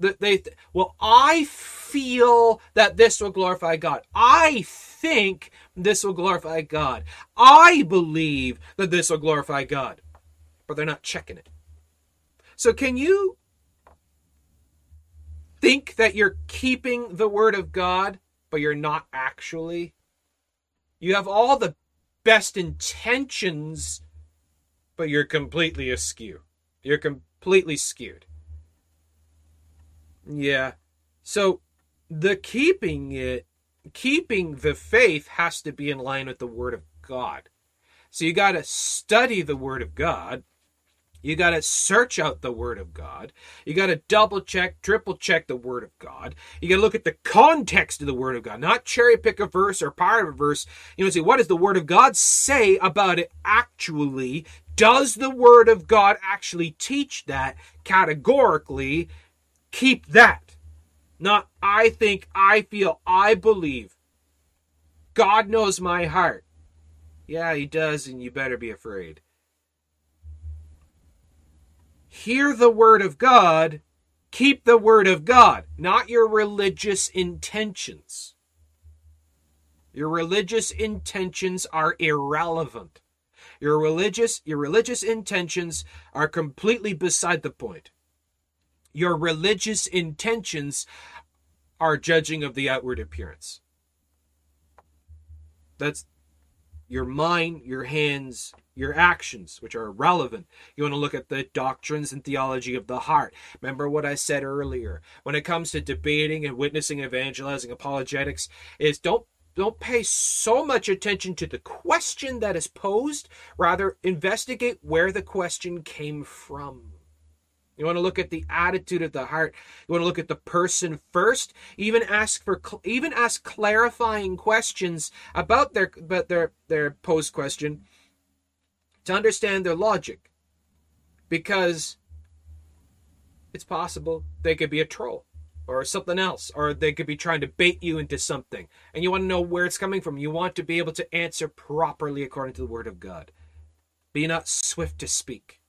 That they, well, I feel that this will glorify God. I think this will glorify God. I believe that this will glorify God. But they're not checking it. So, can you think that you're keeping the word of God, but you're not actually? You have all the best intentions, but you're completely askew. You're completely skewed. Yeah. So the keeping it, keeping the faith has to be in line with the Word of God. So you got to study the Word of God. You got to search out the Word of God. You got to double check, triple check the Word of God. You got to look at the context of the Word of God, not cherry pick a verse or part of a verse. You know, see, what does the Word of God say about it actually? Does the Word of God actually teach that categorically? Keep that. Not, I think, I feel, I believe. God knows my heart. Yeah, He does, and you better be afraid. Hear the Word of God. Keep the Word of God, not your religious intentions. Your religious intentions are irrelevant. Your religious your religious intentions are completely beside the point. Your religious intentions are judging of the outward appearance. That's your mind, your hands, your actions, which are relevant. You want to look at the doctrines and theology of the heart. Remember what I said earlier. When it comes to debating and witnessing, evangelizing, apologetics, is don't don't pay so much attention to the question that is posed, rather, investigate where the question came from. You want to look at the attitude of the heart. You want to look at the person first. Even ask for even ask clarifying questions about their about their their posed question to understand their logic, because it's possible they could be a troll or something else, or they could be trying to bait you into something, and you want to know where it's coming from. You want to be able to answer properly according to the Word of God. Be not swift to speak,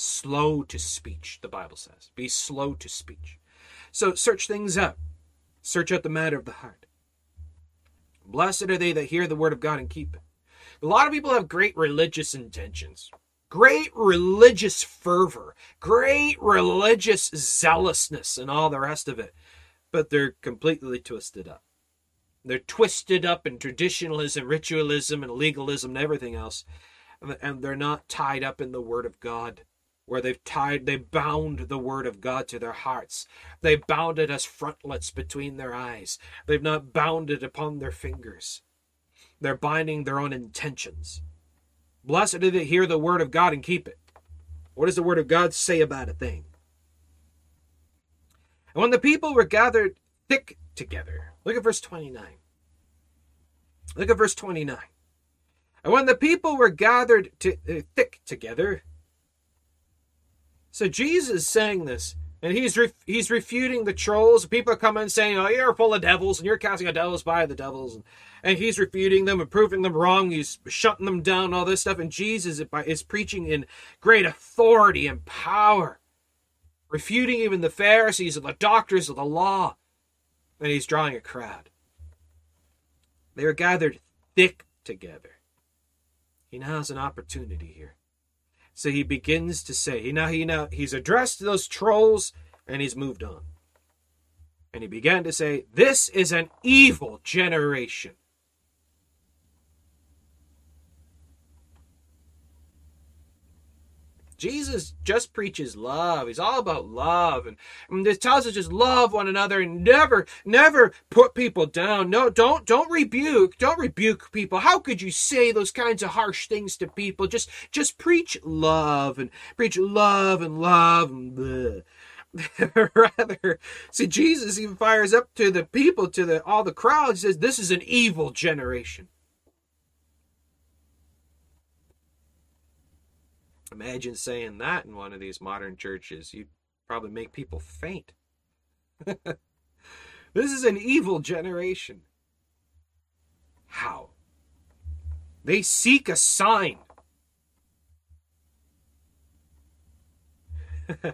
slow to speech, the Bible says. Be slow to speech. So search things out. Search out the matter of the heart. Blessed are they that hear the word of God and keep it. A lot of people have great religious intentions great religious fervor, great religious zealousness, and all the rest of it. But they're completely twisted up. They're twisted up in traditionalism, ritualism, and legalism, and everything else. And they're not tied up in the Word of God, where they've tied, they bound the Word of God to their hearts. They bound it as frontlets between their eyes. They've not bound it upon their fingers. They're binding their own intentions. Blessed are they hear the word of God and keep it. What does the word of God say about a thing? And when the people were gathered thick together, look at verse 29. Look at verse 29. And when the people were gathered to, uh, thick together, so Jesus is saying this, and he's he's refuting the trolls. People are coming saying, "Oh, you're full of devils, and you're casting out devils by the devils." And and he's refuting them and proving them wrong. He's shutting them down, all this stuff. And Jesus is preaching in great authority and power, refuting even the Pharisees and the doctors of the law. And he's drawing a crowd. They are gathered thick together. He now has an opportunity here. So he begins to say, now he now he's addressed those trolls and he's moved on. And he began to say, This is an evil generation. Jesus just preaches love. He's all about love. And, and it tells us just love one another and never, never put people down. No, don't, don't rebuke. Don't rebuke people. How could you say those kinds of harsh things to people? Just, just preach love and preach love and love and <laughs> rather see jesus even fires up to the people to the all the crowds says this is an evil generation Imagine saying that in one of these modern churches. You'd probably make people faint. <laughs> this is an evil generation. How? They seek a sign. <laughs>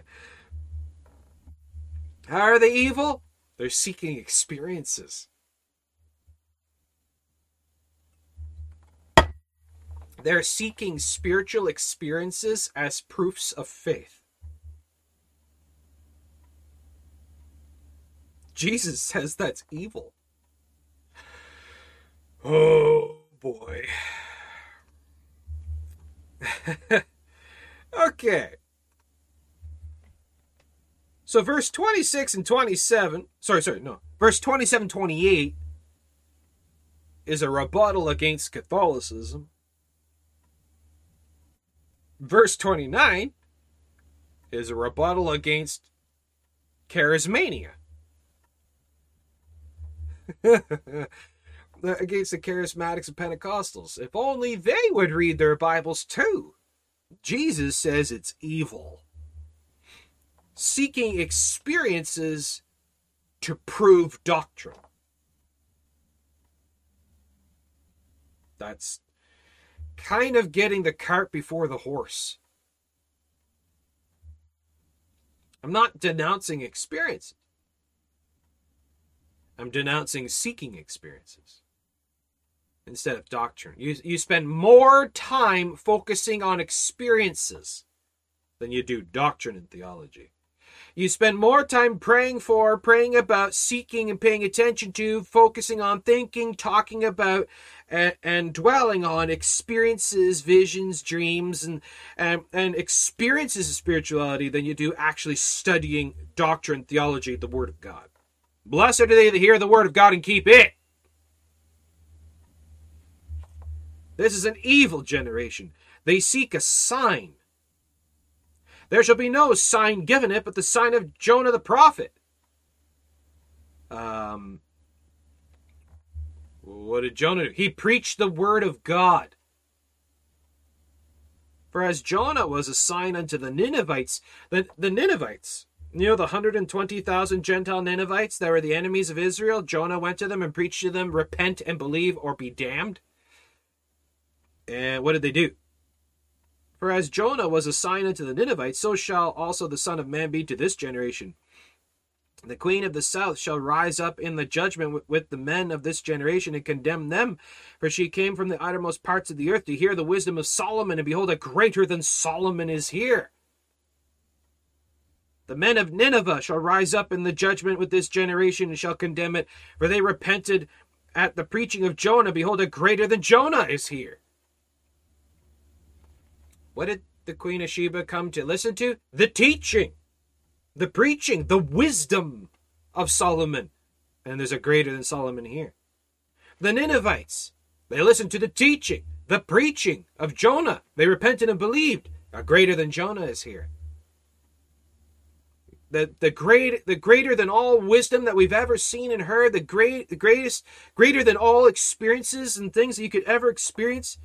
How are they evil? They're seeking experiences. They're seeking spiritual experiences as proofs of faith. Jesus says that's evil. Oh boy. <laughs> okay. So verse 26 and 27, sorry, sorry, no. Verse 27 28 is a rebuttal against Catholicism. Verse 29 is a rebuttal against charismania. <laughs> against the charismatics and Pentecostals. If only they would read their Bibles too. Jesus says it's evil. Seeking experiences to prove doctrine. That's kind of getting the cart before the horse. I'm not denouncing experiences. I'm denouncing seeking experiences instead of doctrine. You, you spend more time focusing on experiences than you do doctrine and theology. You spend more time praying for, praying about, seeking and paying attention to, focusing on thinking, talking about, and, and dwelling on experiences, visions, dreams, and, and, and experiences of spirituality than you do actually studying doctrine, theology, the Word of God. Blessed are they that hear the Word of God and keep it. This is an evil generation. They seek a sign. There shall be no sign given it but the sign of Jonah the prophet. Um, what did Jonah do? He preached the word of God. For as Jonah was a sign unto the Ninevites, the, the Ninevites, you know, the 120,000 Gentile Ninevites that were the enemies of Israel, Jonah went to them and preached to them, repent and believe or be damned. And what did they do? For as Jonah was a sign unto the Ninevites, so shall also the Son of Man be to this generation. The queen of the south shall rise up in the judgment with the men of this generation and condemn them, for she came from the uttermost parts of the earth to hear the wisdom of Solomon, and behold, a greater than Solomon is here. The men of Nineveh shall rise up in the judgment with this generation and shall condemn it, for they repented at the preaching of Jonah. Behold, a greater than Jonah is here. What did the Queen of Sheba come to listen to? The teaching, the preaching, the wisdom of Solomon. And there's a greater than Solomon here. The Ninevites, they listened to the teaching, the preaching of Jonah. They repented and believed. A greater than Jonah is here. The, the great the greater than all wisdom that we've ever seen and heard, the great the greatest greater than all experiences and things that you could ever experience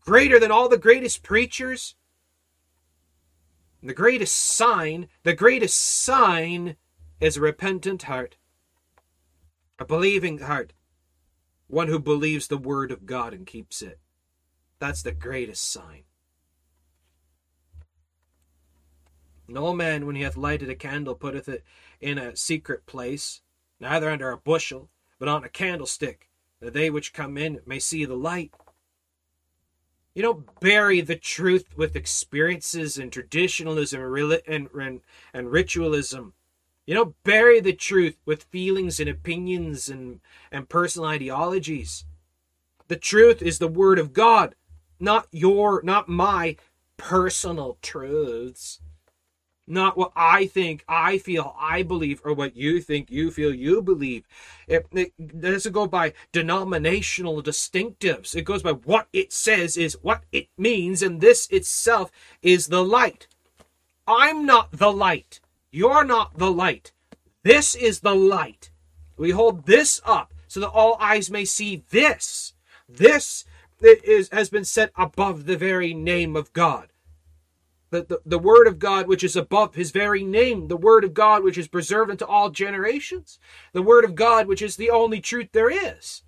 greater than all the greatest preachers. the greatest sign, the greatest sign is a repentant heart, a believing heart, one who believes the word of God and keeps it. That's the greatest sign. No man, when he hath lighted a candle, putteth it in a secret place, neither under a bushel, but on a candlestick, that they which come in may see the light. You don't bury the truth with experiences and traditionalism and, and, and ritualism. You don't bury the truth with feelings and opinions and, and personal ideologies. The truth is the Word of God, not your, not my personal truths not what I think, I feel, I believe, or what you think, you feel, you believe. It, it doesn't go by denominational distinctives. It goes by what it says is what it means, and this itself is the light. I'm not the light. You're not the light. This is the light. We hold this up so that all eyes may see this. This is, has been set above the very name of God the, the, the word of God which is above his very name, the word of God which is preserved unto all generations, the word of God which is the only truth there is,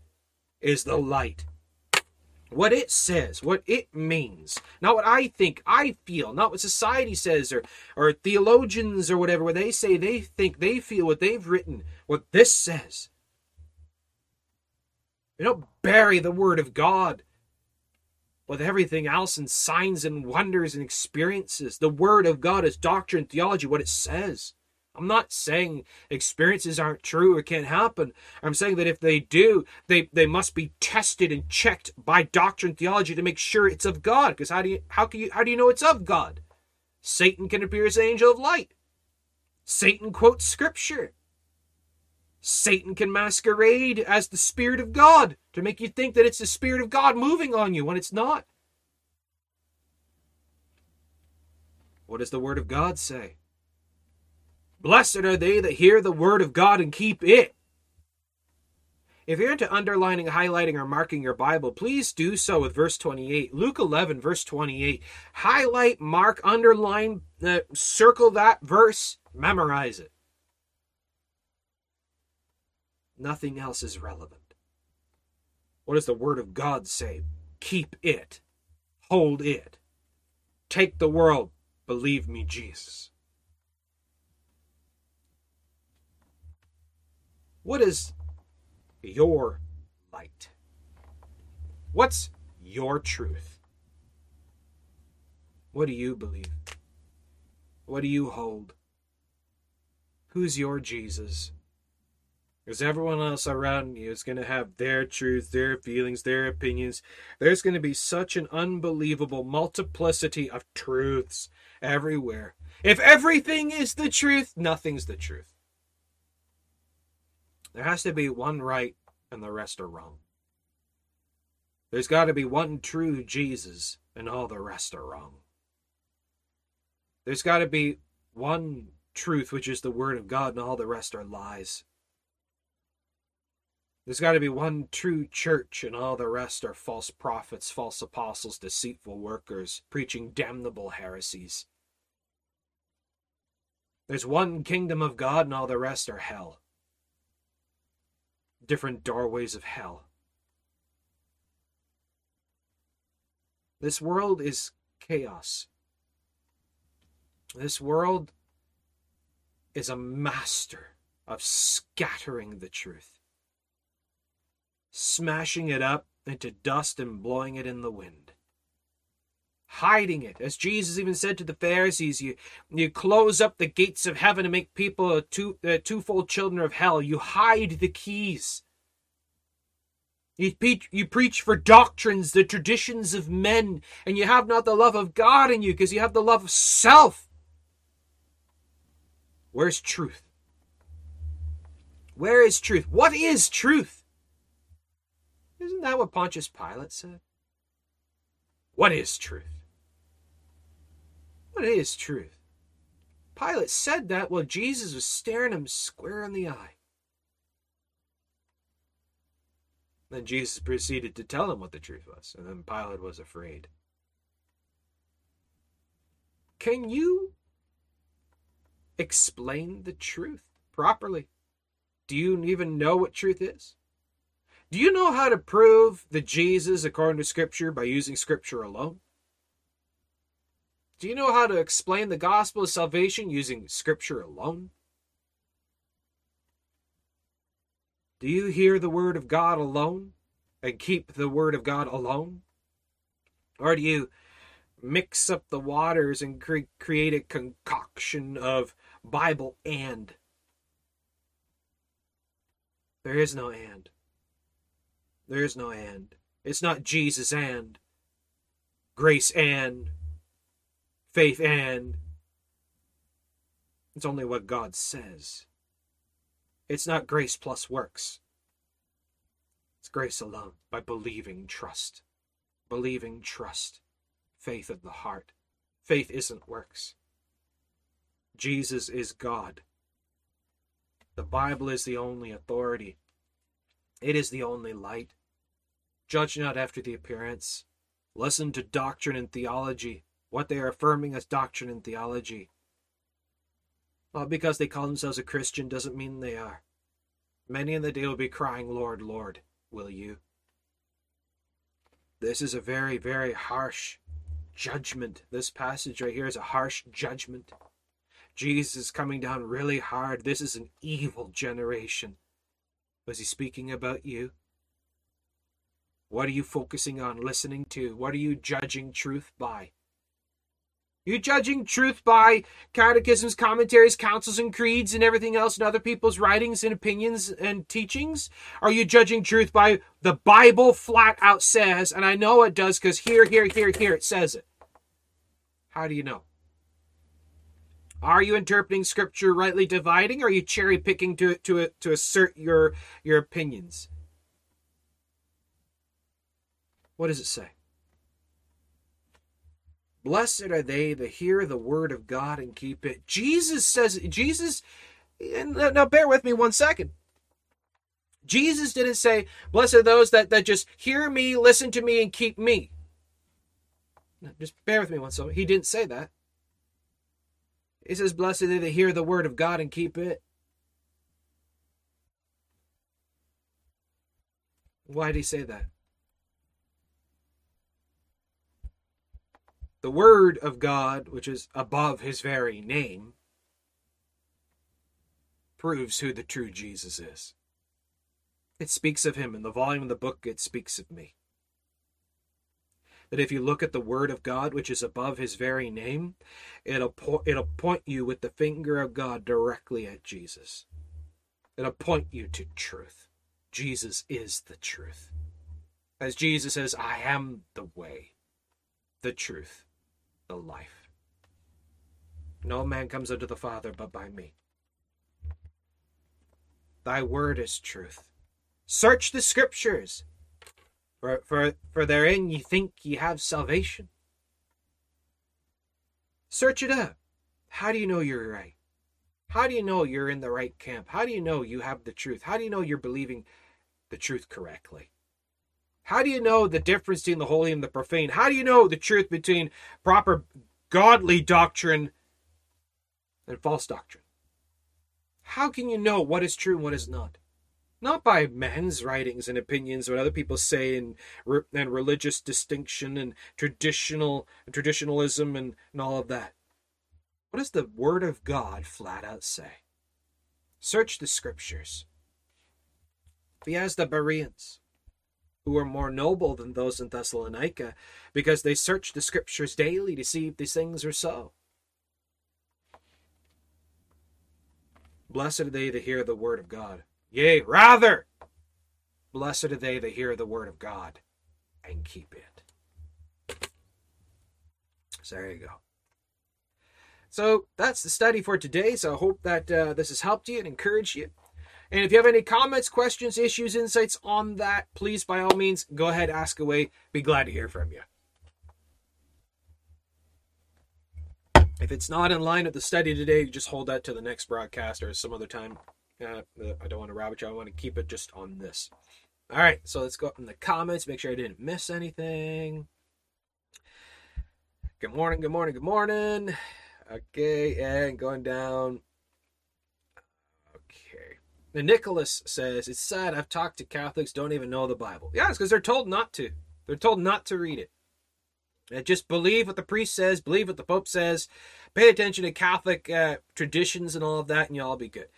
is the light. what it says, what it means, not what I think, I feel, not what society says or or theologians or whatever, where they say they think, they feel what they've written, what this says. You don't bury the word of God with everything else and signs and wonders and experiences. The word of God is doctrine, theology, what it says. I'm not saying experiences aren't true or can't happen. I'm saying that if they do, they, they must be tested and checked by doctrine theology to make sure it's of God. Because how do you how can you how do you know it's of God? Satan can appear as an angel of light. Satan quotes scripture. Satan can masquerade as the Spirit of God to make you think that it's the Spirit of God moving on you when it's not. What does the Word of God say? Blessed are they that hear the word of God and keep it. If you're into underlining, highlighting, or marking your Bible, please do so with verse 28. Luke 11, verse 28. Highlight, mark, underline, uh, circle that verse, memorize it. Nothing else is relevant. What does the Word of God say? Keep it, hold it. Take the world, believe me, Jesus. What is your light? What's your truth? What do you believe? What do you hold? Who's your Jesus? Because everyone else around you is going to have their truths, their feelings, their opinions. There's going to be such an unbelievable multiplicity of truths everywhere. If everything is the truth, nothing's the truth. There has to be one right and the rest are wrong. There's got to be one true Jesus and all the rest are wrong. There's got to be one truth, which is the Word of God, and all the rest are lies. There's got to be one true church, and all the rest are false prophets, false apostles, deceitful workers, preaching damnable heresies. There's one kingdom of God, and all the rest are hell different doorways of hell. This world is chaos. This world is a master of scattering the truth, smashing it up into dust and blowing it in the wind. Hiding it, as Jesus even said to the Pharisees, you, you close up the gates of heaven and make people a two, uh, twofold children of hell. You hide the keys. You preach, you preach for doctrines, the traditions of men, and you have not the love of God in you because you have the love of self. Where's truth? Where is truth? What is truth? Isn't that what Pontius Pilate said? What is truth? What is truth? Pilate said that while Jesus was staring him square in the eye. Then Jesus proceeded to tell him what the truth was, and then Pilate was afraid. Can you explain the truth properly? Do you even know what truth is? Do you know how to prove the Jesus according to Scripture by using Scripture alone? Do you know how to explain the gospel of salvation using Scripture alone? Do you hear the word of God alone and keep the word of God alone? Or do you mix up the waters and cre- create a concoction of Bible and? There is no and. There is no and. It's not Jesus and, grace and, faith and. It's only what God says. It's not grace plus works. It's grace alone by believing trust. Believing trust. Faith of the heart. Faith isn't works. Jesus is God. The Bible is the only authority. It is the only light. Judge not after the appearance. Listen to doctrine and theology, what they are affirming as doctrine and theology. Well, because they call themselves a Christian doesn't mean they are. Many in the day will be crying, Lord, Lord, will you? This is a very, very harsh judgment. This passage right here is a harsh judgment. Jesus is coming down really hard. This is an evil generation. Was he speaking about you? What are you focusing on listening to? What are you judging truth by? You judging truth by catechisms, commentaries, councils, and creeds, and everything else, and other people's writings and opinions and teachings? Are you judging truth by the Bible flat out says, and I know it does because here, here, here, here it says it. How do you know? Are you interpreting scripture rightly dividing, or are you cherry picking to to to assert your your opinions? What does it say? Blessed are they that hear the word of God and keep it. Jesus says, Jesus, now bear with me one second. Jesus didn't say, Blessed are those that, that just hear me, listen to me, and keep me. Just bear with me one second. He didn't say that. He says, Blessed are they hear the word of God and keep it. Why did he say that? The word of God, which is above his very name, proves who the true Jesus is. It speaks of him. In the volume of the book, it speaks of me that if you look at the word of God, which is above his very name, it'll, po- it'll point you with the finger of God directly at Jesus. It'll point you to truth. Jesus is the truth. As Jesus says, I am the way, the truth, the life. No man comes unto the Father but by me. Thy word is truth. Search the scriptures. For, for, for therein ye think ye have salvation. Search it up. How do you know you're right? How do you know you're in the right camp? How do you know you have the truth? How do you know you're believing the truth correctly? How do you know the difference between the holy and the profane? How do you know the truth between proper godly doctrine and false doctrine? How can you know what is true and what is not? Not by men's writings and opinions, what other people say, and and religious distinction and traditional traditionalism and, and all of that. What does the Word of God flat out say? Search the Scriptures. Be as the Bereans, who were more noble than those in Thessalonica, because they searched the Scriptures daily to see if these things are so. Blessed are they that hear the Word of God Yea, rather, blessed are they that hear the word of God and keep it. So there you go. So that's the study for today. So I hope that uh, this has helped you and encouraged you. And if you have any comments, questions, issues, insights on that, please, by all means, go ahead, ask away. Be glad to hear from you. If it's not in line with the study today, just hold that to the next broadcast or some other time. Uh, I don't want to rabbit you. I want to keep it just on this. All right, so let's go up in the comments. Make sure I didn't miss anything. Good morning, good morning, good morning. Okay, and going down. Okay. And Nicholas says, It's sad I've talked to Catholics don't even know the Bible. Yeah, it's because they're told not to. They're told not to read it. And just believe what the priest says, believe what the Pope says, pay attention to Catholic uh, traditions and all of that, and you'll all be good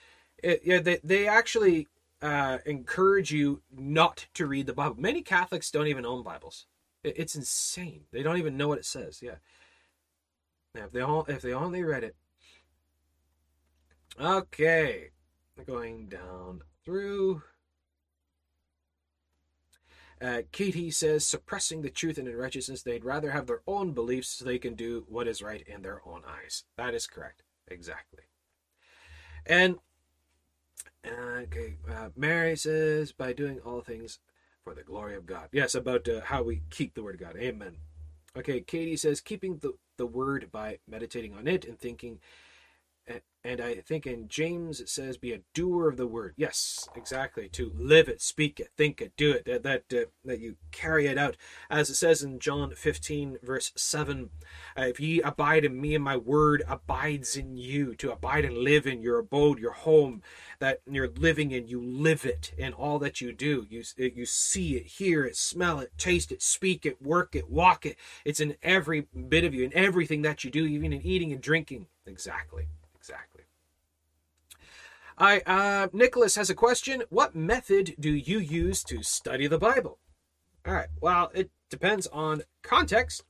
it, yeah, they they actually uh, encourage you not to read the Bible. Many Catholics don't even own Bibles. It, it's insane. They don't even know what it says. Yeah. Now, if they all if they only read it. Okay, going down through. Uh, Katie says, suppressing the truth and unrighteousness, they'd rather have their own beliefs so they can do what is right in their own eyes. That is correct. Exactly. And Okay, uh, Mary says, by doing all things for the glory of God. Yes, about uh, how we keep the word of God. Amen. Okay, Katie says, keeping the, the word by meditating on it and thinking and I think in James it says, "Be a doer of the word." Yes, exactly. To live it, speak it, think it, do it. That that, uh, that you carry it out, as it says in John fifteen verse seven. Uh, if ye abide in me, and my word abides in you. To abide and live in your abode, your home, that you're living in, you live it in all that you do. You you see it, hear it, smell it, taste it, speak it, work it, walk it. It's in every bit of you, in everything that you do, even in eating and drinking. Exactly. Exactly. I uh, Nicholas has a question. What method do you use to study the Bible? All right. Well, it depends on context.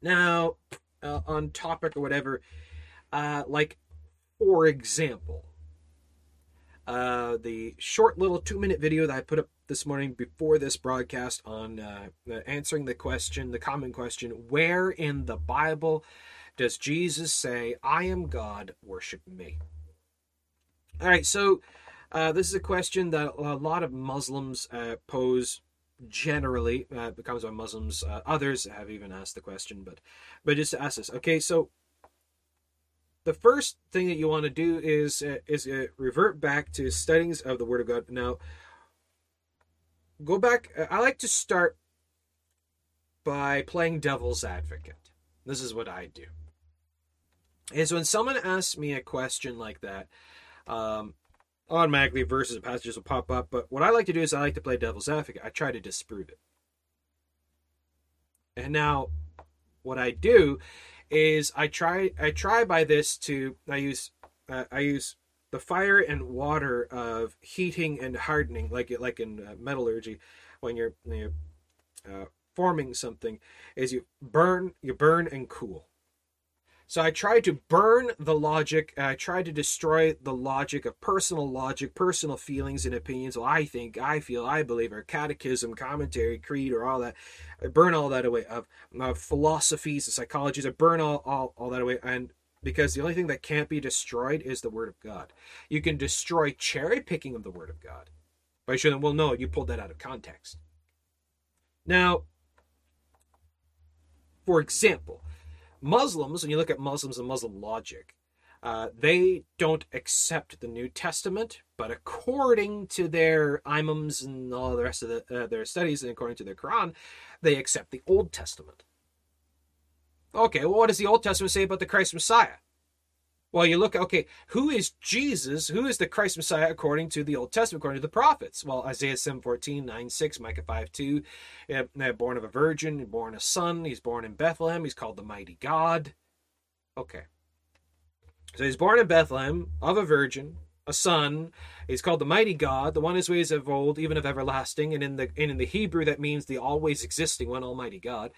Now, uh, on topic or whatever, uh, like for example, uh, the short little two minute video that I put up this morning before this broadcast on uh, answering the question, the common question, where in the Bible does Jesus say, I am God, worship me? All right, so uh, this is a question that a lot of Muslims uh, pose generally. Uh, it comes by Muslims. Uh, others have even asked the question, but but just to ask this. Okay, so the first thing that you want to do is uh, is uh, revert back to studies of the Word of God. Now, go back. I like to start by playing devil's advocate. This is what I do. Is when someone asks me a question like that, um, automatically verses and passages will pop up. But what I like to do is I like to play devil's advocate. I try to disprove it. And now, what I do is I try I try by this to I use uh, I use the fire and water of heating and hardening, like like in uh, metallurgy, when you're, you're uh, forming something, is you burn you burn and cool. So I tried to burn the logic. I tried to destroy the logic of personal logic, personal feelings and opinions. Well, I think, I feel, I believe, or catechism, commentary, creed, or all that. I burn all that away of, of philosophies, the psychologies. I burn all, all, all that away. And because the only thing that can't be destroyed is the Word of God. You can destroy cherry picking of the Word of God by showing them, well, no, you pulled that out of context. Now, for example, Muslims, when you look at Muslims and Muslim logic, uh, they don't accept the New Testament, but according to their imams and all the rest of the, uh, their studies, and according to their Quran, they accept the Old Testament. Okay, well, what does the Old Testament say about the Christ Messiah? Well, you look, okay, who is Jesus? Who is the Christ Messiah according to the Old Testament, according to the prophets? Well, Isaiah 7 14, 9 6, Micah 5 2, eh, eh, born of a virgin, born a son, he's born in Bethlehem, he's called the mighty God. Okay. So he's born in Bethlehem of a virgin, a son. He's called the mighty God, the one whose ways of old, even of everlasting. And in the and in the Hebrew, that means the always existing one, Almighty God.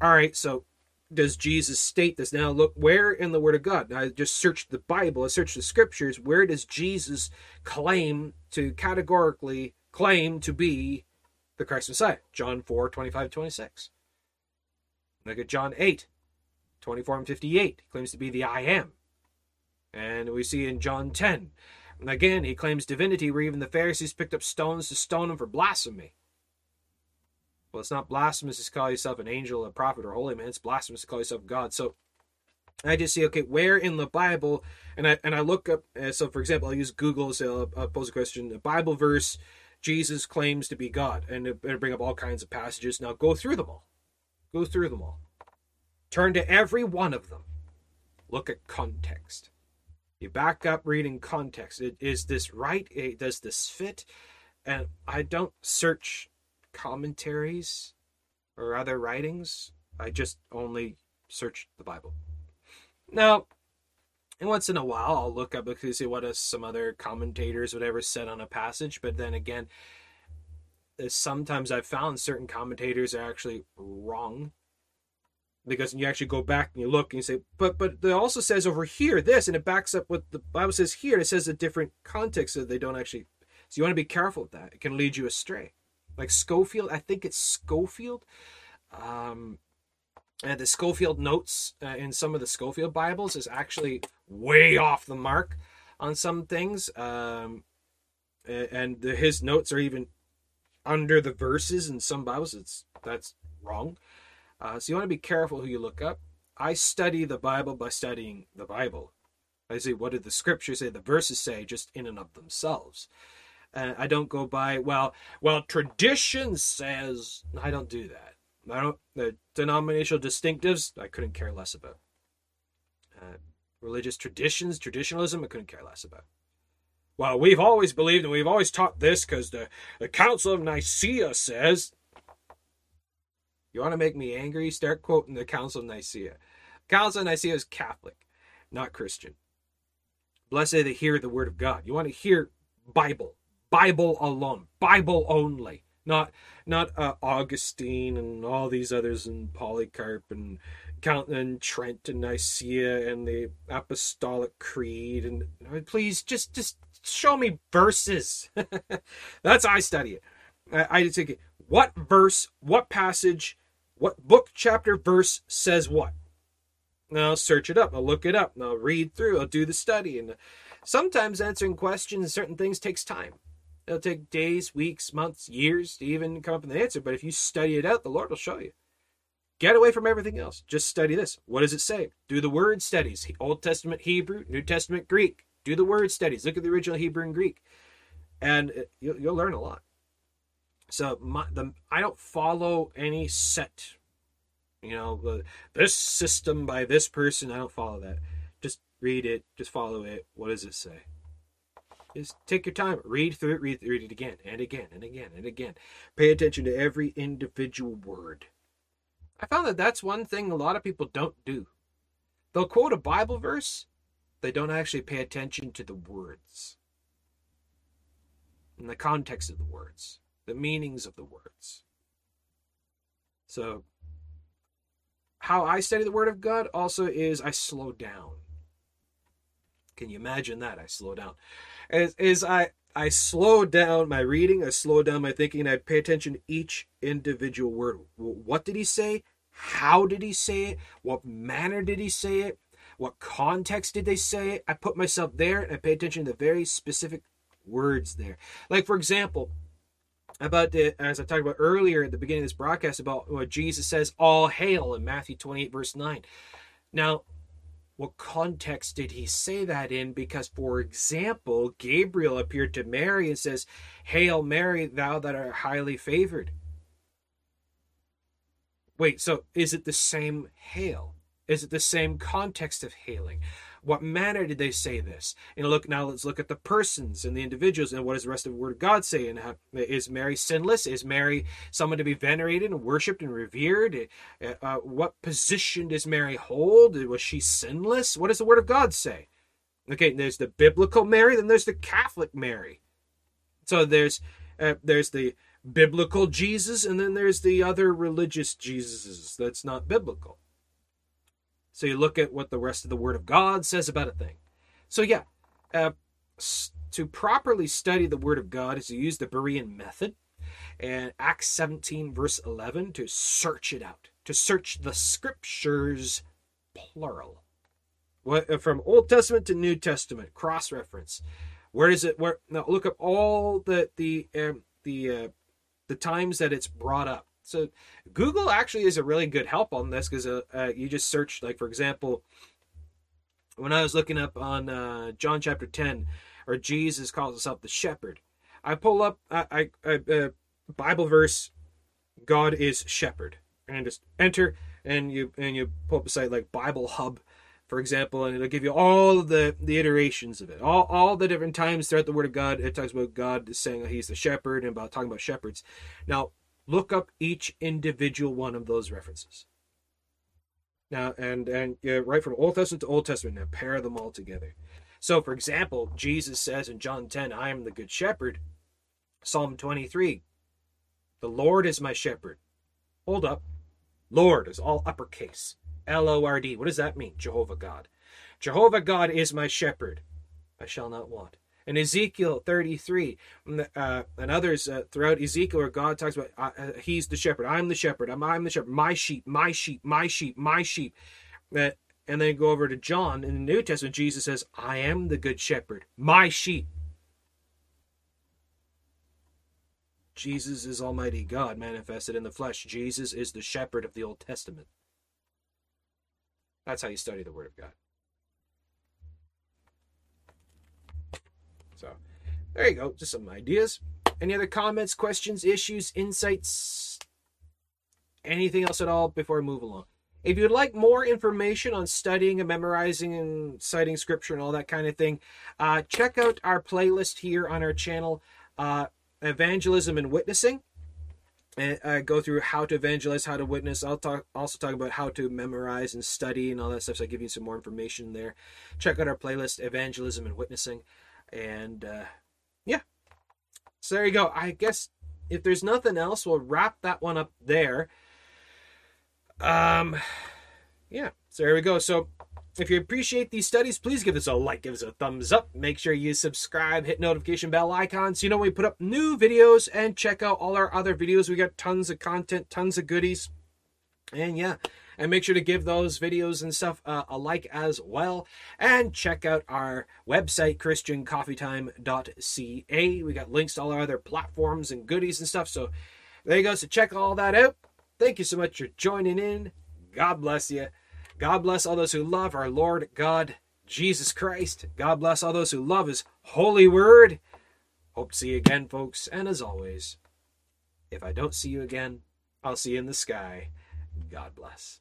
All right, so does Jesus state this? Now, look, where in the Word of God? Now, I just searched the Bible, I searched the Scriptures. Where does Jesus claim to categorically claim to be the Christ Messiah? John 4, 25, 26. Look at John 8, 24 and 58. He claims to be the I am. And we see in John 10, again, he claims divinity where even the Pharisees picked up stones to stone him for blasphemy. It's not blasphemous to call yourself an angel, a prophet, or holy man. It's blasphemous to call yourself God. So I just see, okay, where in the Bible, and I and I look up. Uh, so, for example, I'll use Google. So I'll, I'll pose a question: a Bible verse, Jesus claims to be God, and it'll bring up all kinds of passages. Now go through them all. Go through them all. Turn to every one of them. Look at context. You back up reading context. Is this right? Does this fit? And I don't search commentaries or other writings. I just only search the Bible. Now, and once in a while, I'll look up to see what some other commentators, whatever, said on a passage. But then again, uh, sometimes I've found certain commentators are actually wrong because you actually go back and you look and you say, but but it also says over here this, and it backs up what the Bible says here. It says a different context, so they don't actually. So you want to be careful with that. It can lead you astray like Scofield. I think it's Scofield. Um, and the Scofield notes uh, in some of the Scofield Bibles is actually way off the mark on some things. Um, and the, his notes are even under the verses in some Bibles. It's that's wrong. Uh, so you want to be careful who you look up. I study the Bible by studying the Bible. I say, what did the scriptures say? The verses say, just in and of themselves. I don't go by well. Well, tradition says I don't do that. I don't the denominational distinctives. I couldn't care less about. Uh, religious traditions, traditionalism. I couldn't care less about. Well, we've always believed and we've always taught this because the, the Council of Nicaea says. You want to make me angry? Start quoting the Council of Nicaea. Council of Nicaea is Catholic, not Christian. Blessed they hear the word of God. You want to hear Bible, Bible alone, Bible only, not not uh, Augustine and all these others and Polycarp and Count and Trent and Nicaea and the Apostolic Creed and please just just show me verses. <laughs> That's how I study it. I, I take it. What verse, what passage, what book, chapter, verse says what? Now I'll search it up. I'll look it up. I'll read through. I'll do the study. And sometimes answering questions certain things takes time. It'll take days, weeks, months, years to even come up with an answer. But if you study it out, the Lord will show you. Get away from everything else. Just study this. What does it say? Do the word studies. Old Testament Hebrew, New Testament Greek. Do the word studies. Look at the original Hebrew and Greek, and uh, you'll, you'll learn a lot. So my, the, I don't follow any set, you know, this system by this person. I don't follow that. Just read it. Just follow it. What does it say? Just take your time, read through it, read, read it again and again and again and again. Pay attention to every individual word. I found that that's one thing a lot of people don't do. They'll quote a Bible verse, they don't actually pay attention to the words and the context of the words, the meanings of the words. So, how I study the Word of God also is I slow down. Can you imagine that? I slow down As, is I I slow down my reading, I slow down my thinking, I pay attention to each individual word. What did he say? How did he say it? What manner did he say it? What context did they say it? I put myself there and I pay attention to the very specific words there. Like for example, about the as I talked about earlier at the beginning of this broadcast about what Jesus says, all hail in Matthew 28, verse 9. Now, what context did he say that in? Because, for example, Gabriel appeared to Mary and says, Hail Mary, thou that art highly favored. Wait, so is it the same hail? Is it the same context of hailing? What manner did they say this? And look now, let's look at the persons and the individuals, and what does the rest of the Word of God say? And how, is Mary sinless? Is Mary someone to be venerated and worshipped and revered? Uh, uh, what position does Mary hold? Was she sinless? What does the Word of God say? Okay, there's the biblical Mary, then there's the Catholic Mary. So there's uh, there's the biblical Jesus, and then there's the other religious Jesuses that's not biblical. So you look at what the rest of the Word of God says about a thing. So yeah, uh, to properly study the Word of God is to use the Berean method and Acts 17 verse 11 to search it out, to search the Scriptures, plural. What, uh, from Old Testament to New Testament, cross reference. Where is it? Where now look up all the the um, the uh, the times that it's brought up so Google actually is a really good help on this because uh, uh, you just search, like for example, when I was looking up on uh, John chapter ten, or Jesus calls himself the shepherd, I pull up I, I, uh, Bible verse, God is shepherd, and just enter, and you and you pull up a site like Bible Hub, for example, and it'll give you all the the iterations of it, all all the different times throughout the Word of God. It talks about God saying He's the shepherd and about talking about shepherds. Now look up each individual one of those references. Now, and and yeah, right from Old Testament to Old Testament, now pair them all together. So, for example, Jesus says in John 10, I am the good shepherd. Psalm 23, the Lord is my shepherd. Hold up. Lord is all uppercase. L O R D. What does that mean? Jehovah God. Jehovah God is my shepherd. I shall not want in Ezekiel 33 uh, and others uh, throughout Ezekiel where God talks about uh, uh, he's the shepherd I'm the shepherd I'm, I'm the shepherd my sheep my sheep my sheep my sheep. Uh, and then go over to John in the New Testament Jesus says I am the good shepherd my sheep. Jesus is Almighty God manifested in the flesh. Jesus is the shepherd of the Old Testament. That's how you study the Word of God. So, there you go. Just some ideas. Any other comments, questions, issues, insights, anything else at all before I move along? If you'd like more information on studying and memorizing and citing scripture and all that kind of thing, uh, check out our playlist here on our channel, uh, Evangelism and Witnessing. And uh, go through how to evangelize, how to witness. I'll talk also talk about how to memorize and study and all that stuff. So I give you some more information there. Check out our playlist, Evangelism and Witnessing, and uh, yeah. So there you go. I guess if there's nothing else, we'll wrap that one up there. Um, yeah. So there we go. So if you appreciate these studies, please give us a like, give us a thumbs up. Make sure you subscribe, hit notification bell icon so you know when we put up new videos and check out all our other videos. We got tons of content, tons of goodies. And yeah, and make sure to give those videos and stuff uh, a like as well. And check out our website, ChristianCoffeeTime.ca. We got links to all our other platforms and goodies and stuff. So there you go. So check all that out. Thank you so much for joining in. God bless you. God bless all those who love our Lord God, Jesus Christ. God bless all those who love His holy word. Hope to see you again, folks. And as always, if I don't see you again, I'll see you in the sky. God bless.